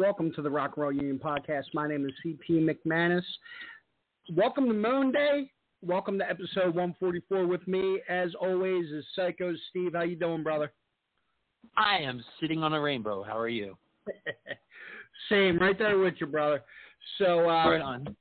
Welcome to the Rock and Roll Union Podcast. My name is CP McManus. Welcome to Moon Day. Welcome to episode 144 with me, as always, is Psycho Steve. How you doing, brother? I am sitting on a rainbow. How are you? Same, right there with you, brother. So, uh, right on.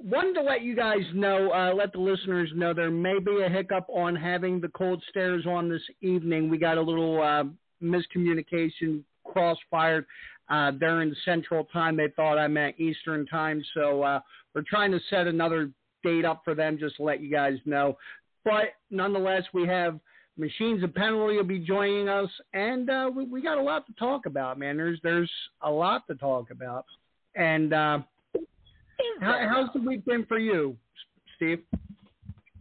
wanted to let you guys know, uh, let the listeners know there may be a hiccup on having the Cold Stares on this evening. We got a little uh, miscommunication, crossfired. Uh, they're in Central Time. They thought I meant Eastern Time. So uh, we're trying to set another date up for them just to let you guys know. But nonetheless, we have Machines of Penalty will be joining us, and uh, we, we got a lot to talk about, man. There's there's a lot to talk about. And uh, how, how's the week been for you, Steve?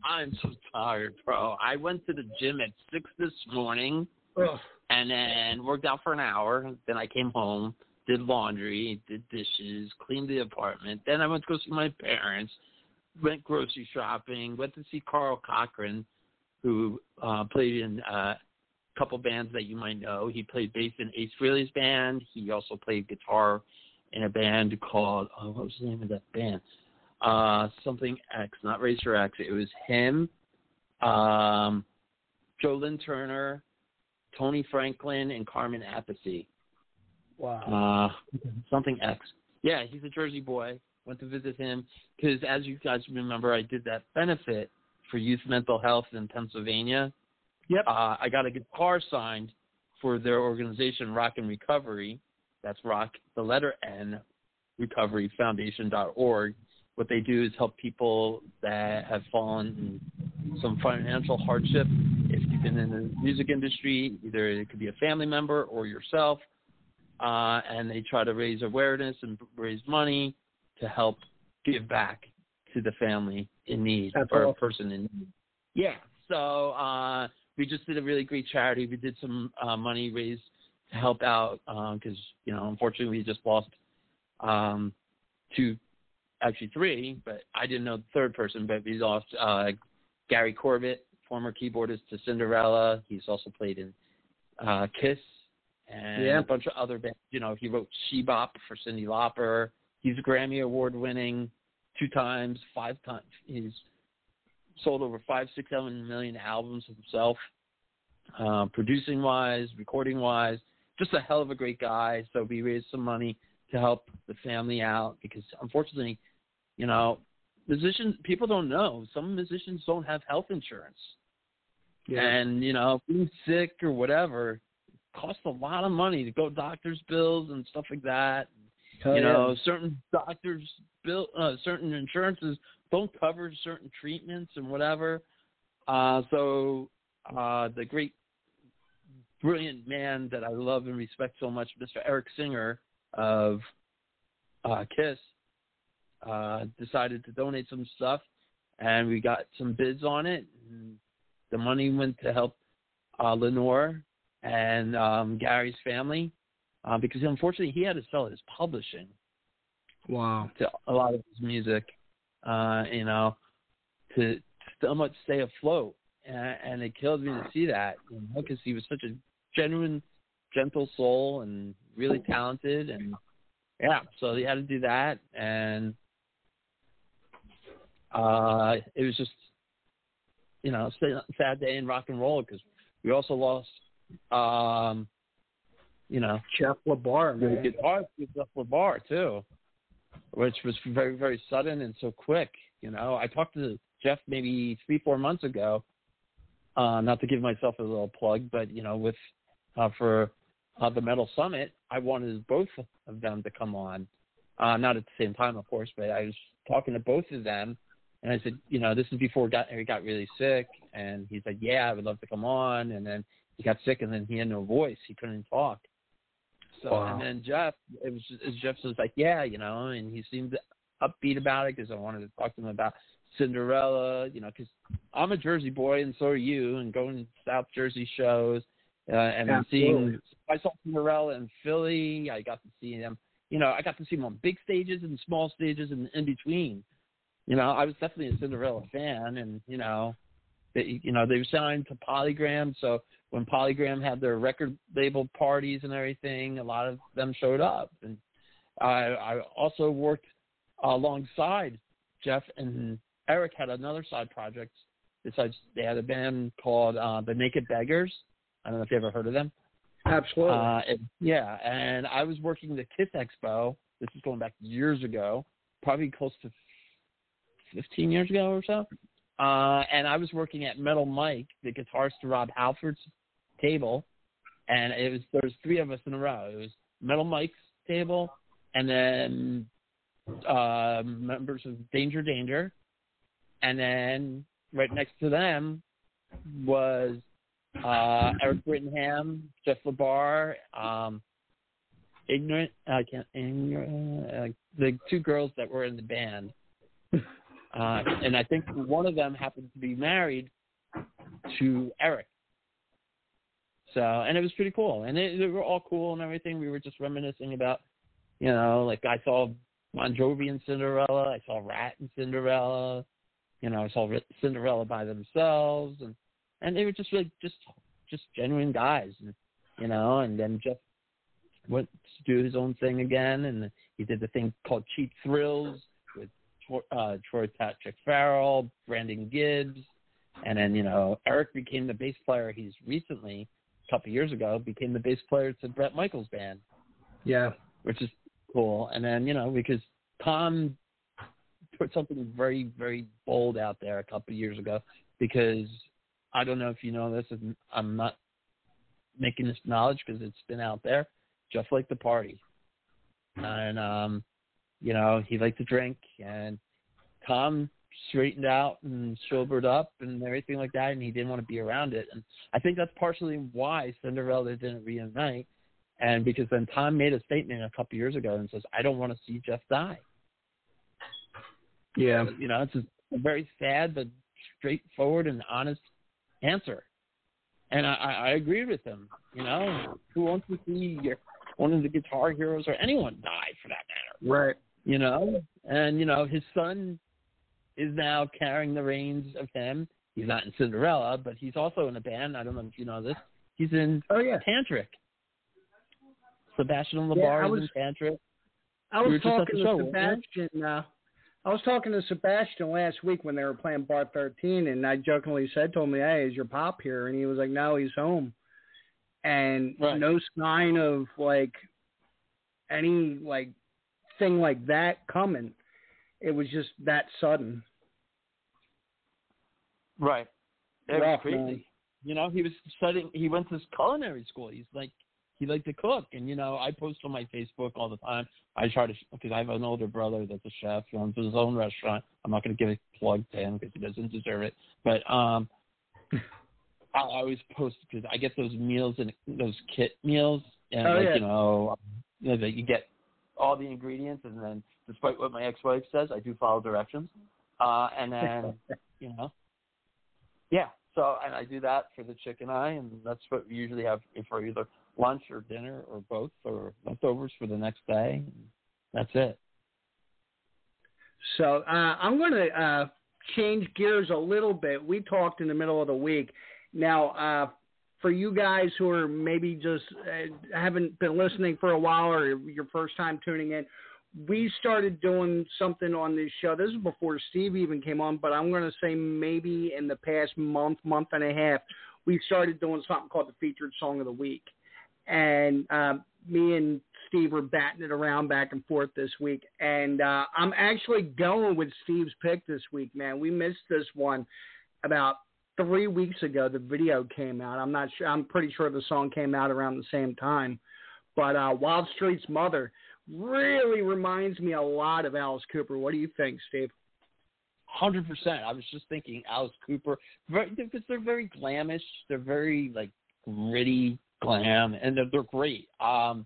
I'm so tired, bro. I went to the gym at six this morning Ugh. And then worked out for an hour. Then I came home, did laundry, did dishes, cleaned the apartment. Then I went to go see my parents, went grocery shopping, went to see Karl Cochran, who uh, played in uh, a couple bands that you might know. He played bass in Ace Frehley's band. He also played guitar in a band called oh, what was the name of that band? Uh, something X, not Racer X. It was him, um, Lynn Turner, Tony Franklin, and Carmine Appice. Wow. Uh, something X. Yeah, he's a Jersey boy. Went to visit him because, as you guys remember, I did that benefit for youth mental health in Pennsylvania. Yep. Uh, I got a guitar signed for their organization, Rock and Recovery. That's Rock, the letter N, Recovery Foundation.org. What they do is help people that have fallen in some financial hardship. Been in the music industry, either it could be a family member or yourself, uh, and they try to raise awareness and raise money to help give back to the family in need That's or a person in need. Yeah. So uh, we just did a really great charity. We did some uh, money raised to help out because you know unfortunately we just lost um, two, actually three, but I didn't know the third person. But we lost uh, Gary Corbett, former keyboardist to Cinderella. He's also played in uh, Kiss and Yeah. a bunch of other bands. You know, he wrote She Bop for Cyndi Lauper. He's Grammy Award winning two times, five times. He's sold over five, six, seven million albums himself, uh, producing wise, recording wise. Just a hell of a great guy. So we raised some money to help the family out because unfortunately, you know, musicians people don't know. Some musicians don't have health insurance. And, you know, being sick or whatever costs a lot of money to go doctor's bills and stuff like that. Hell you yeah. know, certain doctors bill uh, certain insurances don't cover certain treatments and whatever. Uh so uh the great brilliant man that I love and respect so much, Mr. Eric Singer of uh Kiss, uh decided to donate some stuff and we got some bids on it and the money went to help uh Lenore and um Gary's family uh, because unfortunately he had to sell his publishing Wow. to a lot of his music, uh, you know, to somewhat stay afloat. And, and it killed me to see that, you know, because he was such a genuine, gentle soul and really talented. And yeah, so he had to do that. And uh, it was just, you know, sad day in rock and roll because we also lost, um, you know, Jeff LaBar, man. guitar with Jeff LaBar too, which was very very sudden and so quick. You know, I talked to Jeff maybe three four months ago. Uh, not to give myself a little plug, but you know, with uh, for uh, the Metal Summit, I wanted both of them to come on. Uh, not at the same time, of course, but I was talking to both of them, and I said, you know, this is before got, he got really sick, and he said, yeah, I would love to come on, and then he got sick, and then he had no voice, he couldn't talk. So Wow. and then Jeff, it was Jeff was like, yeah, you know, and he seemed upbeat about it because I wanted to talk to him about Cinderella, you know, because I'm a Jersey boy and so are you, and going to South Jersey shows uh, and Absolutely. seeing I saw Cinderella in Philly. I got to see them, you know, I got to see them on big stages and small stages and in between. You know, I was definitely a Cinderella fan, and you know, they, you know, they were signed to Polygram, so when Polygram had their record label parties and everything, a lot of them showed up. And I, I also worked alongside Jeff and Eric had another side project. Besides, they had a band called uh, the Naked Beggars. I don't know if you ever heard of them. Absolutely. Uh, it, yeah, and I was working the Kiss Expo. This is going back years ago, probably close to 15 years ago or so. Uh, and I was working at Metal Mike, the guitarist to Rob Halford's table, and it was there was three of us in a row. It was Metal Mike's table, and then uh, members of Danger Danger, and then right next to them was uh, Eric Brittingham, Jeff LaBar, um, Ignorant, I can't, ignorant, uh, the two girls that were in the band. Uh, and I think one of them happened to be married to Eric. So, and it was pretty cool. And it, they were all cool and everything. We were just reminiscing about, you know, like I saw Bon Jovi and Cinderella. I saw Ratt and Cinderella. You know, I saw Cinderella by themselves. And, and they were just like, just, just genuine guys. And, you know, and then Jeff went to do his own thing again. And he did the thing called Cheap Thrills uh, Troy Patrick Farrell, Brandon Gibbs, and then you know Eric became the bass player. He's recently, a couple of years ago, became the bass player to Bret Michaels' band, yeah. which is cool. And then you know because Tom put something very very bold out there a couple of years ago because I don't know if you know this, and I'm not making this knowledge because it's been out there. Just like the party, and um, you know, he liked to drink and Tom straightened out and sobered up and everything like that and he didn't want to be around it. And I think that's partially why Cinderella didn't reunite. And because then Tom made a statement a couple years ago and says, I don't want to see Jeff die. Yeah. You know, it's a, very sad but straightforward and honest answer. And I, I I agree with him. You know, who wants to see your, one of the guitar heroes or anyone die for that matter? Right. You know and you know his son is now carrying the reins of him he's not in Cinderella, but he's also in a band. I don't know if you know this. He's in Oh yeah. Tantric. Sebastian LaBar Yeah, is was- in Tantric. I was at talking to show. Sebastian. Uh, I was talking to Sebastian last week when they were playing Bar 13, and I jokingly said to him, "Hey, is your pop here?" And he was like, "No, he's home." And Right. no sign of like any like thing like that coming. It was just that sudden. Right. It was crazy. man. You know, he was studying. He went to culinary school. He's like, he liked to cook, and you know, I post on my Facebook all the time. I try to because I have an older brother that's a chef. He owns his own restaurant. I'm not going to give a plug to him because he doesn't deserve it. But um, I always post because I get those meals and those kit meals, and Oh, like yeah. you know, you know that you get all the ingredients, and then despite what my ex-wife says, I do follow directions. Uh, and then you know, yeah. So and I do that for the chicken eye, and that's what we usually have for either lunch or dinner or both or leftovers for the next day. That's it. So uh, I'm going to uh, change gears a little bit. We talked in the middle of the week. Now, uh, for you guys who are maybe just uh, haven't been listening for a while or your first time tuning in, we started doing something on this show. This is before Steve even came on, but I'm going to say maybe in the past month, month and a half, we started doing something called the featured song of the week. And um, me and Steve were batting it around back and forth this week. And uh, I'm actually going with Steve's pick this week, man. We missed this one about three weeks ago. The video came out. I'm not sure. I'm pretty sure the song came out around the same time. But uh, Wild Street's Mother really reminds me a lot of Alice Cooper. What do you think, Steve? Hundred percent. I was just thinking Alice Cooper, because they're very glamish. They're very like gritty glam, and they're, they're great. Um,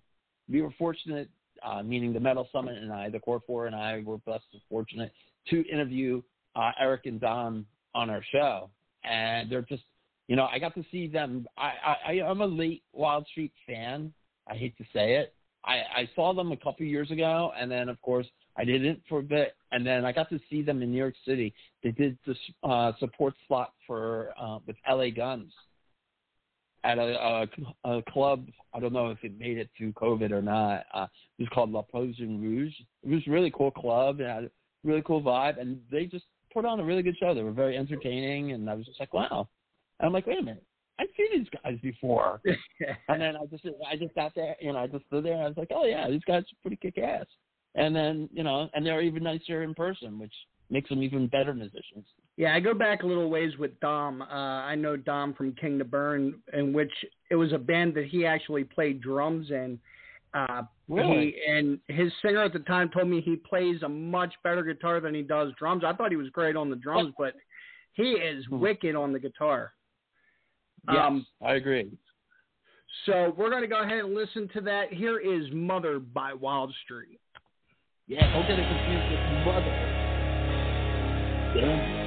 we were fortunate, uh, meaning the Metal Summit and I, the Core Four and I, were blessed and fortunate to interview uh, Eric and Dom on our show, and they're just, you know, I got to see them. I, I, I'm a late Wild Street fan. I hate to say it. I, I saw them a couple years ago, and then of course I didn't for a bit, and then I got to see them in New York City. They did the uh, support slot for uh, with LA Guns at a, a, a club. I don't know if it made it through COVID or not. Uh, it was called Le Poisson Rouge. It was a really cool club. It had a really cool vibe, and they just put on a really good show. They were very entertaining, and I was just like, wow. And I'm like, wait a minute. I've seen these guys before. And then I just I just got there, you know, I just stood there and I was like, oh yeah, these guys are pretty kick ass. And then you know, and they're even nicer in person, which makes them even better musicians. Yeah, I go back a little ways with Dom. Uh, I know Dom from King to Burn, in which it was a band that he actually played drums in. Uh, Really? He, and his singer at the time told me he plays a much better guitar than he does drums. I thought he was great on the drums, but he is Hmm. wicked on the guitar. Yes, Um, I agree. So we're going to go ahead and listen to that. Here is Mother by Wild Street. Yeah, don't get it confused with mother. Damn.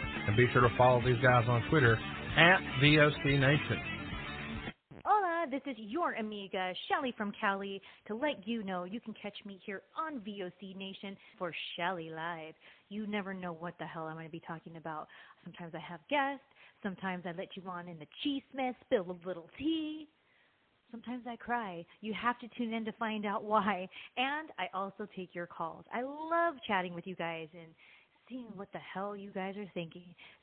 And be sure to follow these guys on Twitter at VOC Nation. Hola, this is your amiga, Shelly from Cali, to let you know you can catch me here on VOC Nation for Shelly Live. You never know what the hell I'm going to be talking about. Sometimes I have guests, Sometimes I let you on in the cheese mess, spill a little tea. Sometimes I cry. You have to tune in to find out why. And I also take your calls. I love chatting with you guys and seeing what the hell you guys are thinking.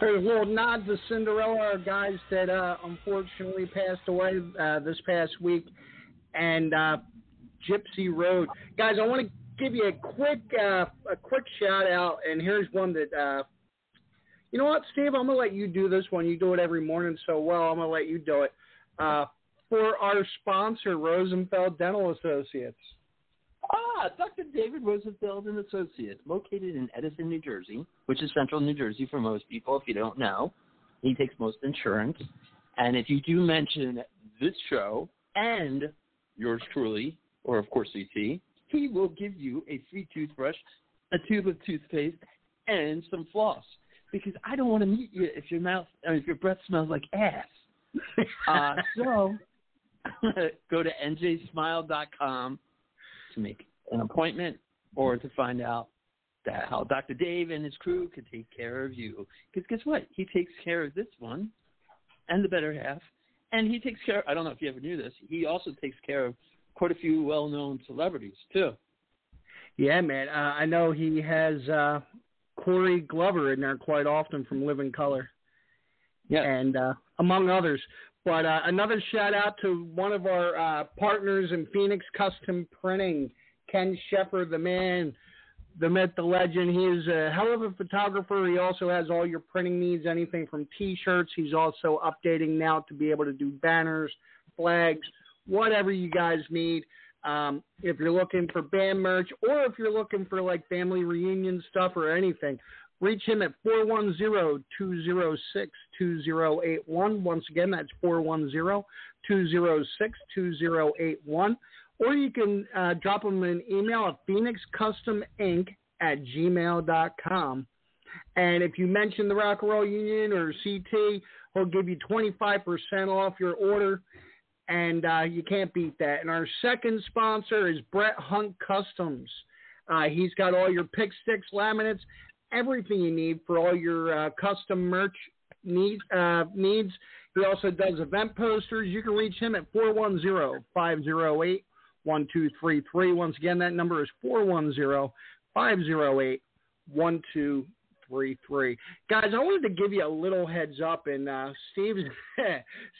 There's a little nod to Cinderella, our guys that uh, unfortunately passed away uh, this past week, and uh, Gypsy Road. Guys, I want to give you a quick uh, a quick shout out, and here's one that. Uh, you know what, Steve? I'm gonna let you do this one. You do it every morning so well. I'm gonna let you do it. Uh, for our sponsor, Rosenfeld Dental Associates. Ah, Dr. David Rosenfeld and Associates, located in Edison, New Jersey, which is central New Jersey for most people, if you don't know. He takes most insurance. And if you do mention this show and yours truly, or of course CT, he will give you a free toothbrush, a tube of toothpaste, and some floss. Because I don't want to meet you if your mouth, or if your breath smells like ass. uh, so go to njsmile.com to make an appointment or to find out that how Dr. Dave and his crew could take care of you. Because guess what? He takes care of this one and the better half. And he takes care, I don't know if you ever knew this, he also takes care of quite a few well known celebrities, too. Yeah, man. Uh, I know he has uh, Corey Glover in there quite often from Living Colour. Yeah. And uh, among others. But uh, another shout out to one of our uh, partners in Phoenix Custom Printing, Ken Shepard, the man, the myth, the legend. He is a hell of a photographer. He also has all your printing needs, anything from T-shirts. He's also updating now to be able to do banners, flags, whatever you guys need. Um, if you're looking for band merch or if you're looking for like family reunion stuff or anything, reach him at 410-206-2081. Once again, that's 410-206-2081. Or you can uh, drop them an email at phoenixcustominc at gmail.com. And if you mention the Rock and Roll Union or CT, he'll give you 25% off your order and uh, you can't beat that. And our second sponsor is Brett Hunt Customs. Uh, he's got all your pick sticks, laminates, everything you need for all your uh, custom merch need, uh, needs. He also does event posters. You can reach him at 410-508-1233. Once again, that number is 410-508-1233. Guys, I wanted to give you a little heads up, and uh, Steve's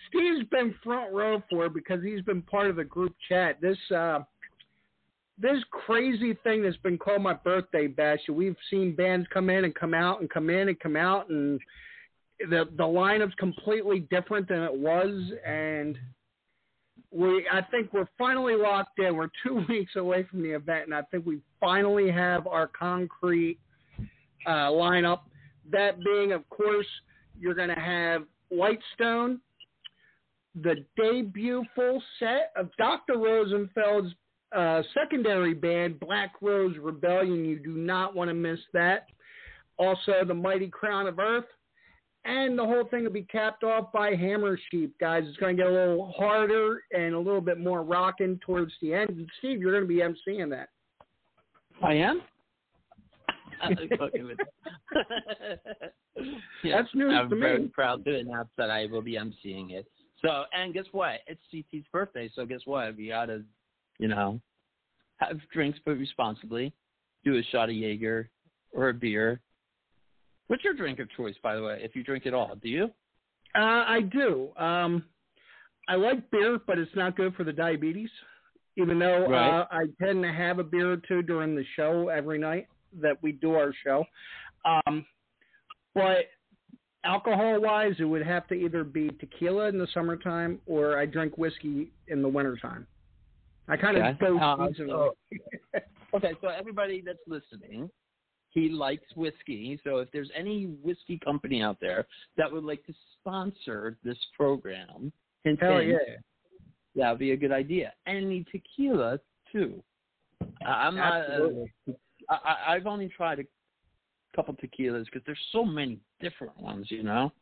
Steve's been front row for because he's been part of the group chat. This uh, this crazy thing that's been called my birthday bash. We've seen bands come in and come out and come in and come out, and the the lineup's completely different than it was, and we I think we're finally locked in. We're two weeks away from the event, and I think we finally have our concrete uh, lineup. That being, of course, you're going to have Whitestone, the debut full set of Dr. Rosenfeld's uh, secondary band, Black Rose Rebellion. You do not want to miss that. Also, the Mighty Crown of Earth. And the whole thing will be capped off by Hammer Sheep, guys. It's going to get a little harder and a little bit more rocking towards the end. And Steve, you're going to be emceeing that. I am? yeah, That's news I'm to me. I'm very proud to announce that I will be emceeing it. So, and guess what? It's CT's birthday, so guess what? We gotta, you know, have drinks but responsibly. Do a shot of Jaeger or a beer. What's your drink of choice, by the way? If you drink at all, do you? Uh, I do. Um, I like beer, but it's not good for the diabetes. Even though Right. uh, I tend to have a beer or two during the show every night that we do our show. Um, but alcohol wise, it would have to either be tequila in the summertime or I drink whiskey in the wintertime. I kind Okay. of go Uh, seasonal. Okay, so everybody that's listening, he likes whiskey. So if there's any whiskey company out there that would like to sponsor this program, hint, Hell yeah. that would be a good idea. And tequila too. I- I'm not. Absolutely. I, I- I've only tried a couple tequilas because there's so many different ones, you know.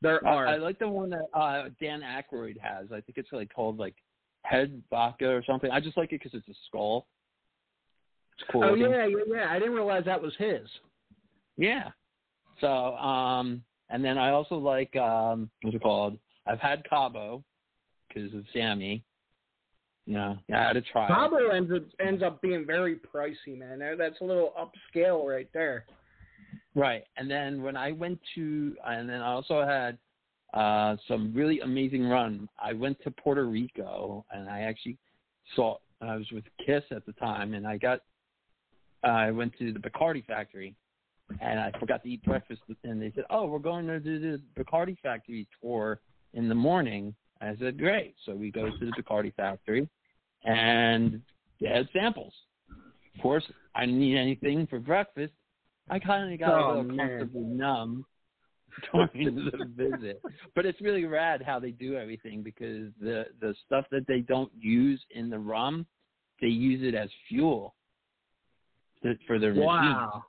There I, are. I like the one that uh, Dan Aykroyd has. I think it's like called like Head Vodka or something. I just like it because it's a skull. It's cool. oh yeah, yeah, yeah. I didn't realize that was his. Yeah. So, um, and then I also like um, what's it called? I've had Cabo because of Sammy. Yeah, I had to try. Cabo ends up ends up being very pricey, man. That's a little upscale right there. Right, and then when I went to, and then I also had uh some really amazing run. I went to Puerto Rico, and I actually saw. I was with Kiss at the time, and I got. I went to the Bacardi factory, and I forgot to eat breakfast. And they said, "Oh, we're going to do the Bacardi factory tour in the morning." I said, "Great!" So we go to the Bacardi factory, and they had samples. Of course, I didn't eat anything for breakfast. I kind of got Oh, a little man. comfortably numb during the visit. But it's really rad how they do everything because the the stuff that they don't use in the rum, they use it as fuel for their machines. Wow.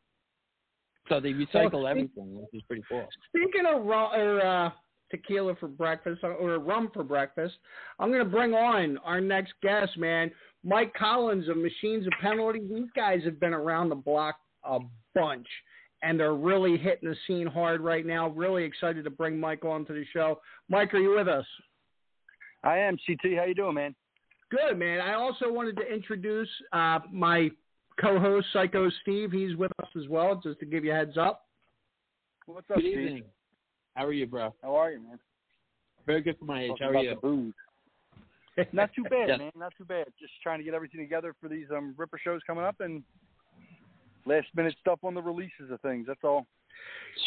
So they recycle Well, everything, which is pretty cool. Speaking of rum, or, uh, tequila for breakfast or, or rum for breakfast, I'm going to bring on our next guest, man. Mike Collins of Machines of Penalty. These guys have been around the block a bunch, and they're really hitting the scene hard right now. Really excited to bring Mike on to the show. Mike, are you with us? I am CT. How you doing, man? Good, man. I also wanted to introduce uh, my co-host, Psycho Steve. He's with us as well, just to give you a heads up. What's up, Good Steve? evening. How are you, bro? How are you, man? Very good for my age. Talking How are you? the booze. Not too bad, Yes. man. Not too bad. Just trying to get everything together for these um Ripper shows coming up and last minute stuff on the releases of things. That's all.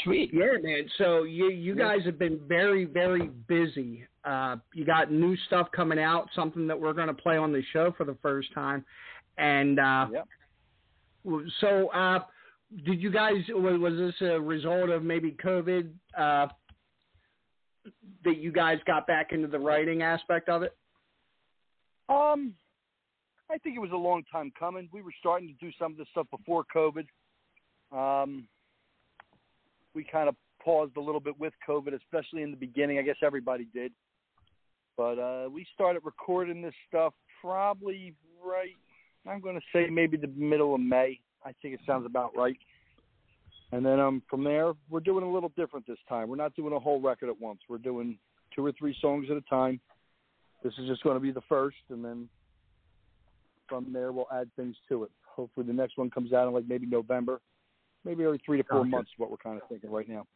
Sweet. Yeah, man. So you you Yeah. guys have been very very busy. Uh, you got new stuff coming out, something that we're going to play on the show for the first time, and uh, Yep. So uh, did you guys? Was this a result of maybe COVID uh, that you guys got back into the writing aspect of it? Um, I think it was a long time coming. We were starting to do some of this stuff before COVID. Um, we kind of paused a little bit with COVID, especially in the beginning. I guess everybody did. But uh, we started recording this stuff probably right. I'm going to say maybe the middle of May. I think it sounds about right. And then um, from there, we're doing a little different this time. We're not doing a whole record at once. We're doing two or three songs at a time. This is just going to be the first, and then from there we'll add things to it. Hopefully, the next one comes out in like maybe November, maybe every three to four Gotcha. months. Is what we're kind of thinking right now.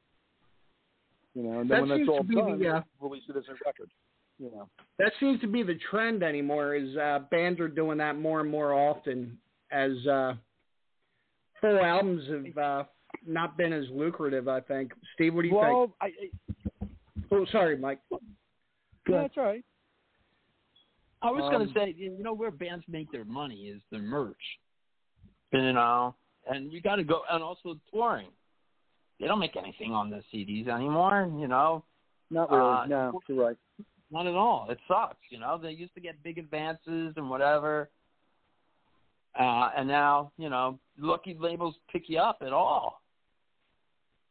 You know, and then That when that's all done, the, uh, we'll release it as a record. You know, That seems to be the trend anymore. Is uh, bands are doing that more and more often as uh, full albums have uh, not been as lucrative. I think. Steve, what do you well, I, I, think? Oh, sorry, Mike. yeah, that's right. I was going Um, to say, you know, where bands make their money is the merch. You know, and you got to go, and also touring. They don't make anything on the CDs anymore. You know, Not really. Uh, no, you're right. Not at all. It sucks. You know, they used to get big advances and whatever, uh, and now you know, lucky labels pick you up at all.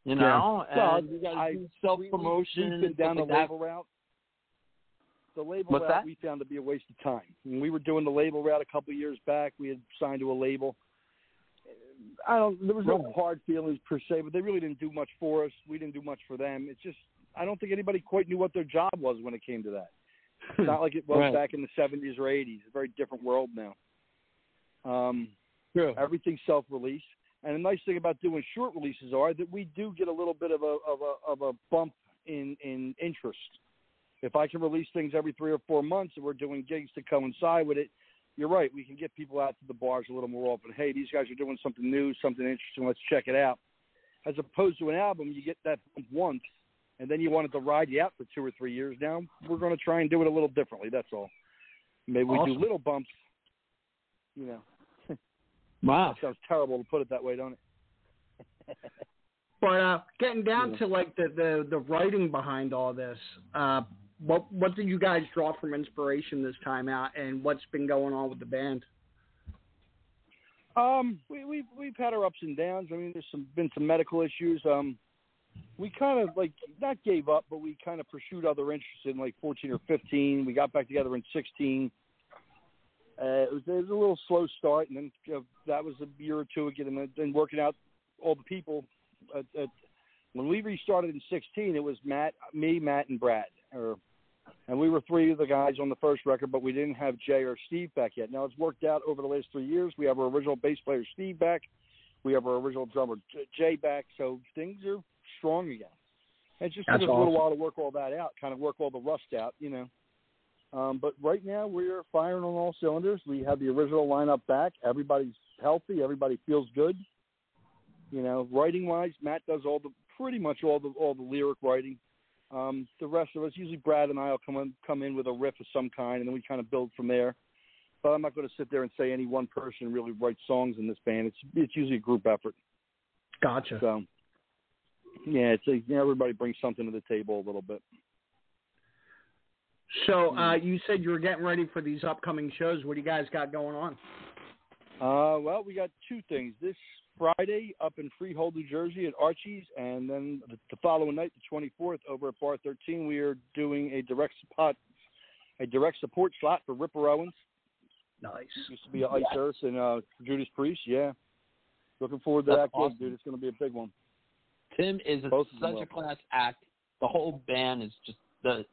You know, Well, and you got I- to do self promotion. We've been down the like that. label route. The label What's route that? we found to be a waste of time. When we were doing the label route a couple of years back, we had signed to a label. I don't. There was no hard feelings per se, but they really didn't do much for us. We didn't do much for them. It's just I don't think anybody quite knew what their job was when it came to that. It's not like it was Right. back in the '70s or '80s. It's a very different world now. Um, True. everything's self-release. And the nice thing about doing short releases are that we do get a little bit of a of a of a bump in in interest. If I can release things every three or four months and we're doing gigs to coincide with it, you're right. We can get people out to the bars a little more often. Hey, these guys are doing something new, something interesting. Let's check it out. As opposed to an album, you get that once, and then you wanted to ride you out for two or three years. Now we're going to try and do it a little differently. That's all. Maybe we Awesome. do little bumps. You know, Wow. that sounds terrible to put it that way, don't it? But uh, getting down Yeah. to like the, the the writing behind all this, uh, what what did you guys draw from inspiration this time out, and what's been going on with the band? Um, we, we've we've had our ups and downs. I mean, there's some been some medical issues. Um, we kind of like not gave up, but we kind of pursued other interests in like 14 or 15. We got back together in 16. Uh, it was it was a little slow start, and then you know, that was a year or two getting then working out all the people. At, at, when we restarted in 16, it was Matt, me, Matt, and Brad, or and we were three of the guys on the first record, but we didn't have Jay or Steve back yet. Now it's worked out over the last three years. We have our original bass player Steve back. We have our original drummer Jay back, so things are strong again. It just took us a little while to work all that out, kind of work all the rust out, you know. Um, but right now we're firing on all cylinders. We have the original lineup back. Everybody's healthy. Everybody feels good. You know, writing wise, Matt does all the pretty much all the all the lyric writing. Um, the rest of us, usually Brad and I will come in, come in with a riff of some kind, and then we kind of build from there. But I'm not going to sit there and say any one person really writes songs in this band. It's it's usually a group effort. Gotcha. So, yeah, it's a, you know, everybody brings something to the table a little bit. So uh, you said you were getting ready for these upcoming shows. What do you guys got going on? Uh, well, we got two things. This Friday up in Freehold, New Jersey at Archie's, and then the, the following night, the 24th, over at Bar 13, we are doing a direct spot, a direct support slot for Ripper Owens. Nice. Used to be a Iced Earth and uh, Judas Priest. Yeah, looking forward to That's that awesome. dude. It's going to be a big one. Tim is a, Both of them such will. a class act. The whole band is just the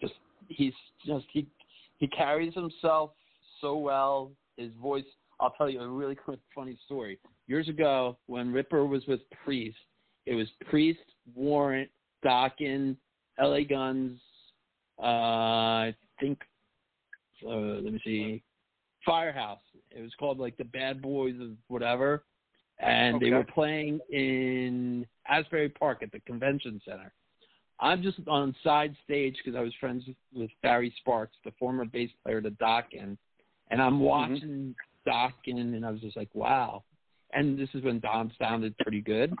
just he's just he he carries himself so well. His voice. I'll tell you a really quick funny story. Years ago, when Ripper was with Priest, it was Priest, Warrant, Dokken, L.A. Guns. Uh, I think. Uh, let me see. Firehouse. It was called like the Bad Boys of whatever, and they were playing in Asbury Park at the convention center. I'm just on side stage because I was friends with, Barry Sparks, the former bass player to Dokken, and I'm mm-hmm. watching Dokken, and I was just like, wow. And this is when Don sounded pretty good.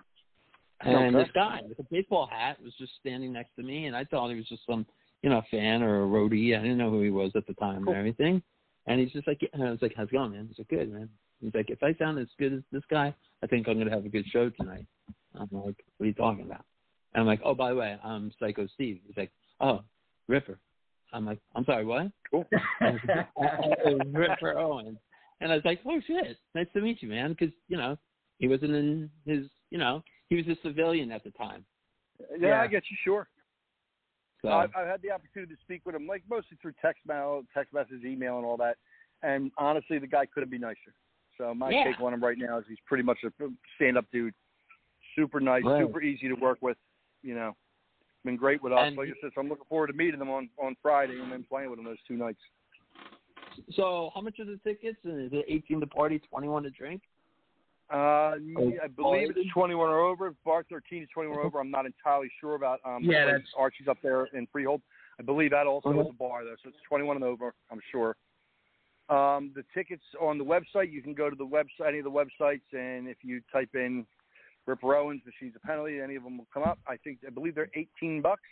And Okay. this guy with a baseball hat was just standing next to me, and I thought he was just some, you know, fan or a roadie. I didn't know who he was at the time Cool. and everything. And he's just like, and I was like, how's it going, man? He's like, good, man. He's like, if I sound as good as this guy, I think I'm gonna have a good show tonight. I'm like, what are you talking about? And I'm like, oh, by the way, I'm Psycho Steve. He's like, oh, Ripper. I'm like, I'm sorry, what? Cool. Oh, oh, Ripper Owens. And I was like, oh shit, nice to meet you, man. Because you know, he wasn't in his, you know, he was a civilian at the time. Yeah, Yeah. I get you. Sure. So I've, I've had the opportunity to speak with him, like mostly through text mail, text message, email, and all that. And honestly, the guy couldn't be nicer. So my Yeah. take on him right now is he's pretty much a stand-up dude. Super nice, Right. super easy to work with. You know, been great with us. And like I said, so I'm looking forward to meeting him on on Friday and then playing with him those two nights. so how much are the tickets? And is it 18 to party, 21 to drink? Uh, Oh, I believe it's 21 or over. Bar 13 is 21 or over. I'm not entirely sure about. Um, Yeah, that's- Archie's up there in Freehold. I believe that also Uh-huh. is a bar though, so it's 21 and over. I'm sure. Um, the tickets on the website. You can go to the website, any of the websites, and if you type in Ripper Owens, Machines of Penalty, any of them will come up. I think I believe they're 18 bucks.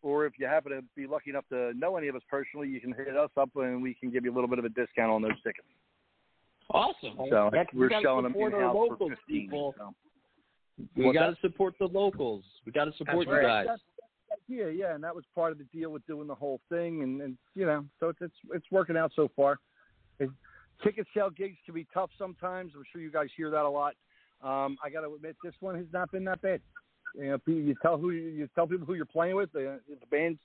Or if you happen to be lucky enough to know any of us personally, you can hit us up and we can give you a little bit of a discount on those tickets. Awesome. So Yeah, 'cause we we're gotta selling them support in our house for 15. people. So. We got to support the locals. We got to support you right. guys. That's, that's idea, yeah, and that was part of the deal with doing the whole thing, and, and you know, so it's it's it's working out so far. It, ticket sale gigs can be tough sometimes. I'm sure you guys hear that a lot. Um, I got to admit, this one has not been that bad. You know, you tell who you, you tell people who you're playing with. The, the band's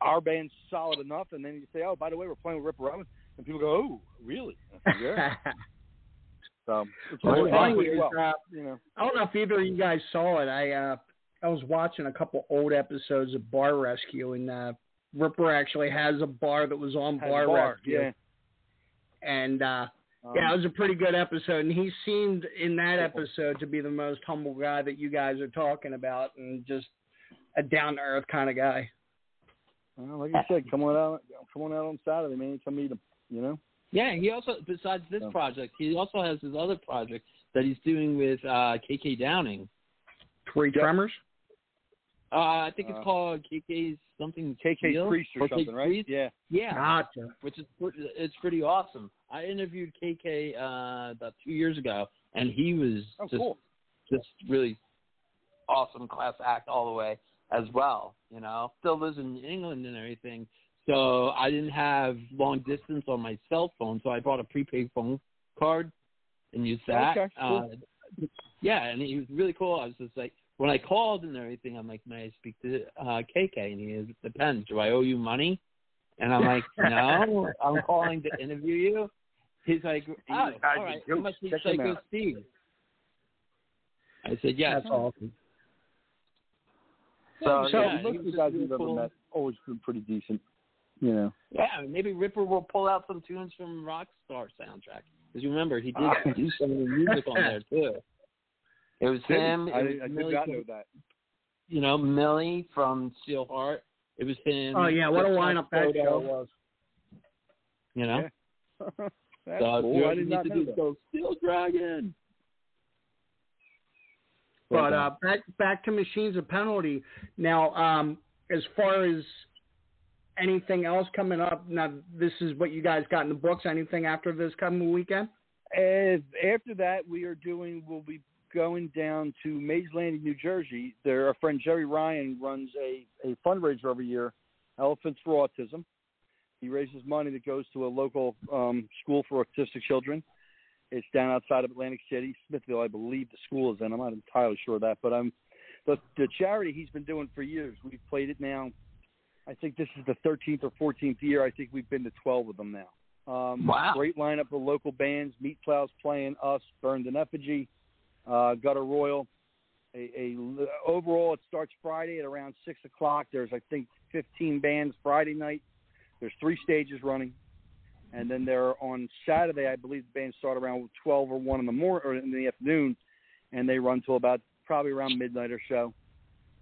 our band's solid enough, and then you say, oh, by the way, we're playing with Ripper Owens, and people go, oh, really? I yeah. so it's What's working funny is, well. uh, you know. I don't know if either of you guys saw it. I uh, I was watching a couple old episodes of Bar Rescue, and uh, Ripper actually has a bar that was on Has Bar, a bar, Rescue, yeah. and uh, Um, yeah, it was a pretty good episode. And he seemed in that episode to be the most humble guy that you guys are talking about, and just a down to earth kind of guy. Well, like I said, come on out, come on out on Saturday, man. Come meet him. You know. Yeah, he also besides this So. project, he also has his other project that he's doing with uh, KK Downing. Three Tremors. Uh, I think it's Uh, called KK's something KK Steel? Priest or Or K something, right? Priest? Yeah. Yeah, Gotcha. which is it's pretty awesome. I interviewed KK uh, about two years ago, and he was Oh, just cool. just really awesome class act all the way as well. You know, still lives in England and everything. So I didn't have long distance on my cell phone, so I bought a prepaid phone card and used that. Okay, cool. Uh, yeah, and he was really cool. I was just like, when I called and everything, I'm like, may I speak to uh, KK? And he is, depends. Do I owe you money? And I'm like, no, I'm calling to interview you. He's like, oh, all right, do. you must be Check him Psycho. Steve. I said yes. That's awesome. So, so yeah, most he of was the guys we've ever met always been pretty decent. You know. Yeah, maybe Ripper will pull out some tunes from Rockstar soundtrack. Because you remember, he did Ah. do some of the music on there too. It was him. I, was I did Millie not from- know that. You know, Millie from Steelheart. It was him. Oh yeah, what a lineup that show was. You know. That's so cool. you I ever did need not to know do that. go Steel Dragon. But uh, back back to machines of penalty. Now, um, as far as anything else coming up, now this is what you guys got in the books. Anything after this coming weekend? And after that, we are doing. We'll be going down to Mays Landing, New Jersey. There, our friend Jerry Ryan runs a a fundraiser every year, Elephants for Autism. He raises money that goes to a local um, school for autistic children. It's down outside of Atlantic City, Smithville, I believe the school is in. I'm not entirely sure of that, but um, the the charity he's been doing for years. We've played it now. I think this is the 13th or 14th year. I think we've been to 12 of them now. Um, Wow. Great lineup of local bands. Meat Plows playing us, Burned in Effigy, uh, Gutter Royal. A, a overall, it starts Friday at around six o'clock. There's I think 15 bands Friday night. There's three stages running, and then there are on Saturday, I believe the bands start around 12 or one in the morning or in the afternoon, and they run till about probably around midnight or so.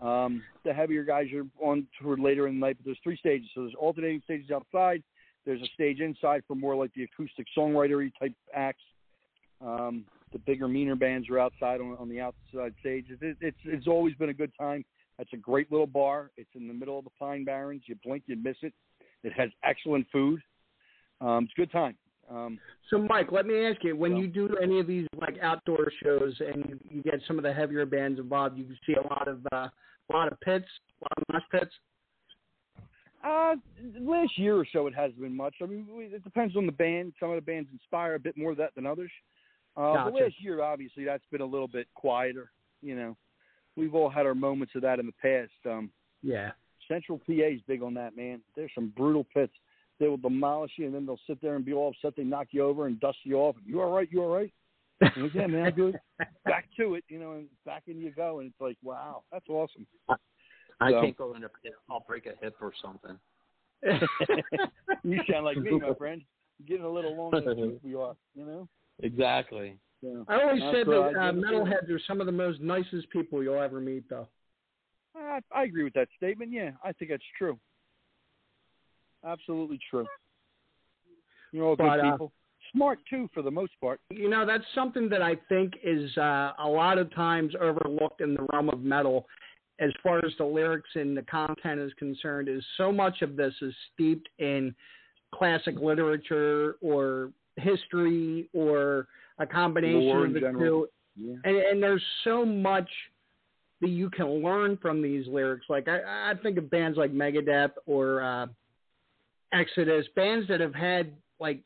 Um, the heavier guys are on toward later in the night, but there's three stages. So there's alternating stages outside. There's a stage inside for more like the acoustic songwritery type acts. Um, the bigger, meaner bands are outside on, on the outside stage. It, it's it's always been a good time. That's a great little bar. It's in the middle of the Pine Barrens. You blink, you miss it. It has excellent food. Um, it's a good time. Um, So, Mike, let me ask you: when Yeah. you do any of these like outdoor shows and you, you get some of the heavier bands involved, you can see a lot of uh, a lot of pits, a lot of mosh pits. Uh, last year or so, it hasn't been much. I mean, we- it depends on the band. Some of the bands inspire a bit more of that than others. Uh, Gotcha. But last year, obviously, that's been a little bit quieter. You know, we've all had our moments of that in the past. Um, Yeah. Central PA is big on that, man. There's some brutal pits. They will demolish you, and then they'll sit there and be all upset. They knock you over and dust you off. You all right? You all right? And again, man, I do it. Back to it, you know, and back in you go. And it's like, wow, that's awesome. I So- can't go in a pit. I'll break a hip or something. you sound like me, my friend. Getting a little longer in the tooth we are, you know. Exactly. So, I always That's said that I uh, do. metalheads are some of the most nicest people you'll ever meet, though. I, I agree with that statement. Yeah, I think that's true. Absolutely true. You're all good But, uh, people. Smart too, for the most part. You know, that's something that I think is uh, a lot of times overlooked in the realm of metal, as far as the lyrics and the content is concerned. Is so much of this is steeped in classic literature or history or a combination of the general. two. Yeah. and, and there's so much that you can learn from these lyrics. Like I, I think of bands like Megadeth or uh, Exodus, bands that have had like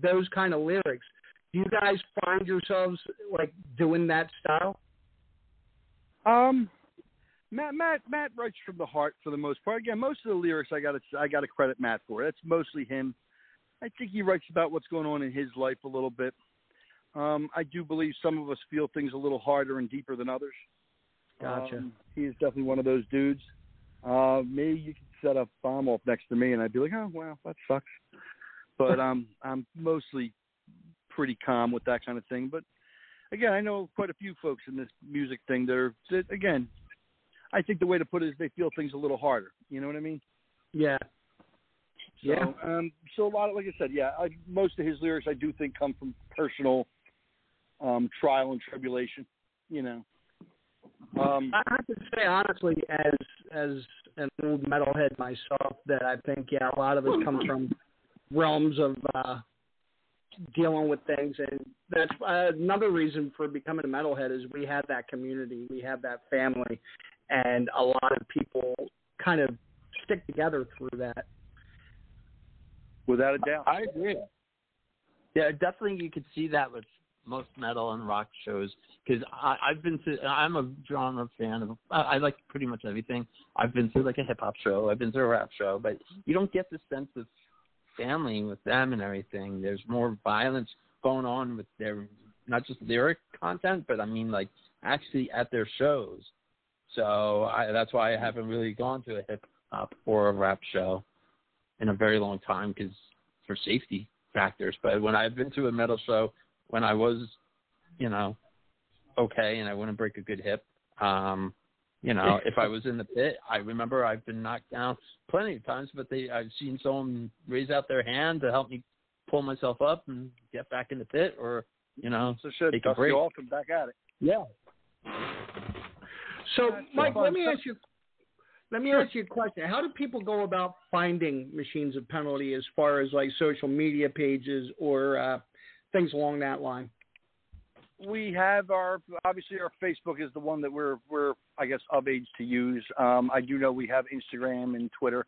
those kind of lyrics. Do you guys find yourselves like doing that style? Um, Matt, Matt, Matt writes from the heart for the most part. Again, most of the lyrics I got I got to credit Matt for. That's mostly him. I think he writes about what's going on in his life a little bit. Um, I do believe some of us feel things a little harder and deeper than others. Gotcha. Um, he is definitely one of those dudes. Uh, me, you could set a bomb off next to me, and I'd be like, oh wow, that sucks. But I'm I'm mostly pretty calm with that kind of thing. But again, I know quite a few folks in this music thing that are that, again. I think the way to put it is they feel things a little harder. You know what I mean? Yeah. So, Yeah. Um, so a lot of, like I said, yeah, I, most of his lyrics I do think come from personal um, trial and tribulation. You know. Um, I have to say honestly, as as an old metalhead myself, that I think yeah, a lot of us comes from realms of uh, dealing with things, and that's uh, another reason for becoming a metalhead is we have that community, we have that family, and a lot of people kind of stick together through that. without a doubt. I agree. Yeah, definitely you could see that with most metal and rock shows because I've been to. I'm a genre fan of. I, I like pretty much everything. I've been to like a hip hop show. I've been to a rap show, but you don't get the sense of family with them and everything. There's more violence going on with their not just lyric content, but I mean like actually at their shows. So I, that's why I haven't really gone to a hip hop or a rap show in a very long time because for safety factors. But when I've been to a metal show, when I was, you know, okay and I wouldn't break a good hip, um, you know, if I was in the pit, I remember I've been knocked down plenty of times, but they I've seen someone raise out their hand to help me pull myself up and get back in the pit, or you know, so should take a dust break. you off and back at it. Yeah. So, That's Mike, let me ask you. Let me ask you a question. How do people go about finding machines of penalty as far as like social media pages or uh, things along that line? We have our obviously our Facebook is the one that we're we're I guess of age to use. Um, I do know we have Instagram and Twitter.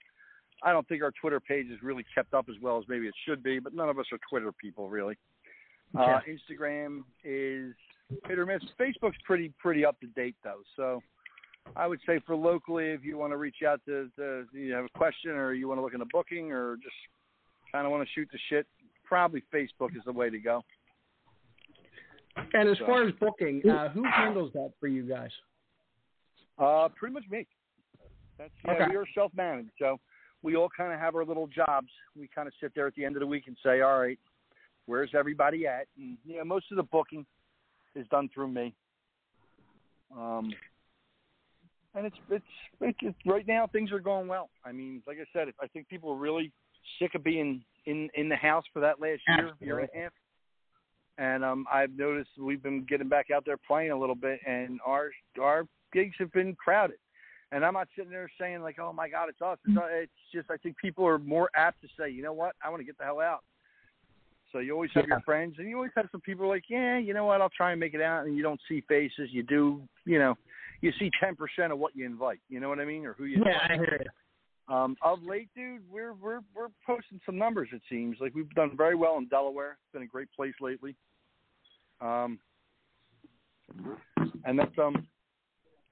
I don't think our Twitter page is really kept up as well as maybe it should be, but none of us are Twitter people really. Uh, Instagram is hit or miss. Facebook's pretty pretty up to date though, so I would say for locally, if you want to reach out to, to you have a question or you want to look into booking or just kind of want to shoot the shit, probably Facebook is the way to go. And as So- far as booking, uh, who handles that for you guys? Uh, pretty much me. That's yeah, Okay. we are self-managed, so we all kind of have our little jobs. We kind of sit there at the end of the week and say, "All right, where's everybody at?" And yeah, most of the booking is done through me. Um, and it's it's, it's it's right now things are going well. I mean, like I said, I think people are really sick of being in in the house for that last year, year and a half. And um, I've noticed we've been getting back out there playing a little bit, and our our gigs have been crowded. And I'm not sitting there saying like, "Oh my God, it's us." It's, uh, it's just I think people are more apt to say, "You know what? I want to get the hell out." So you always have your friends, and you always have some people like, "Yeah, you know what? I'll try and make it out." And you don't see faces. You do, you know, you see ten percent of what you invite. You know what I mean, or who you Yeah, invite. I hear you. Um, of late, dude, we're we're we're posting some numbers. It seems like we've done very well in Delaware. It's been a great place lately. Um, and that's um,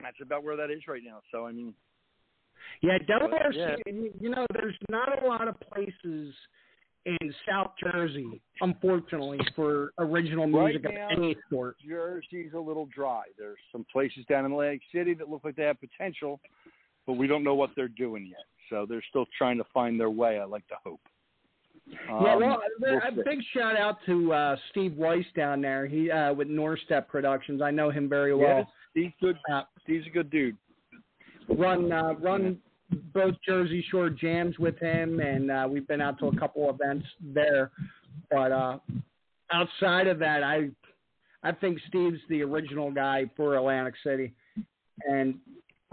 that's about where that is right now. So I mean, Yeah, Delaware. Yeah. You know, there's not a lot of places in South Jersey, unfortunately, for original Right music now, of any sort. Jersey's a little dry. There's some places down in Atlantic City that look like they have potential, but we don't know what they're doing yet. So they're still trying to find their way. I like to hope. yeah, Um, well, we'll a see. big shout out to uh, Steve Weiss down there. He uh, with North Step Productions. I know him very well. Yeah, Steve's good. Uh, Steve's a good dude. run uh, run both Jersey Shore jams with him, and uh, we've been out to a couple events there. But uh, outside of that, I I think Steve's the original guy for Atlantic City, and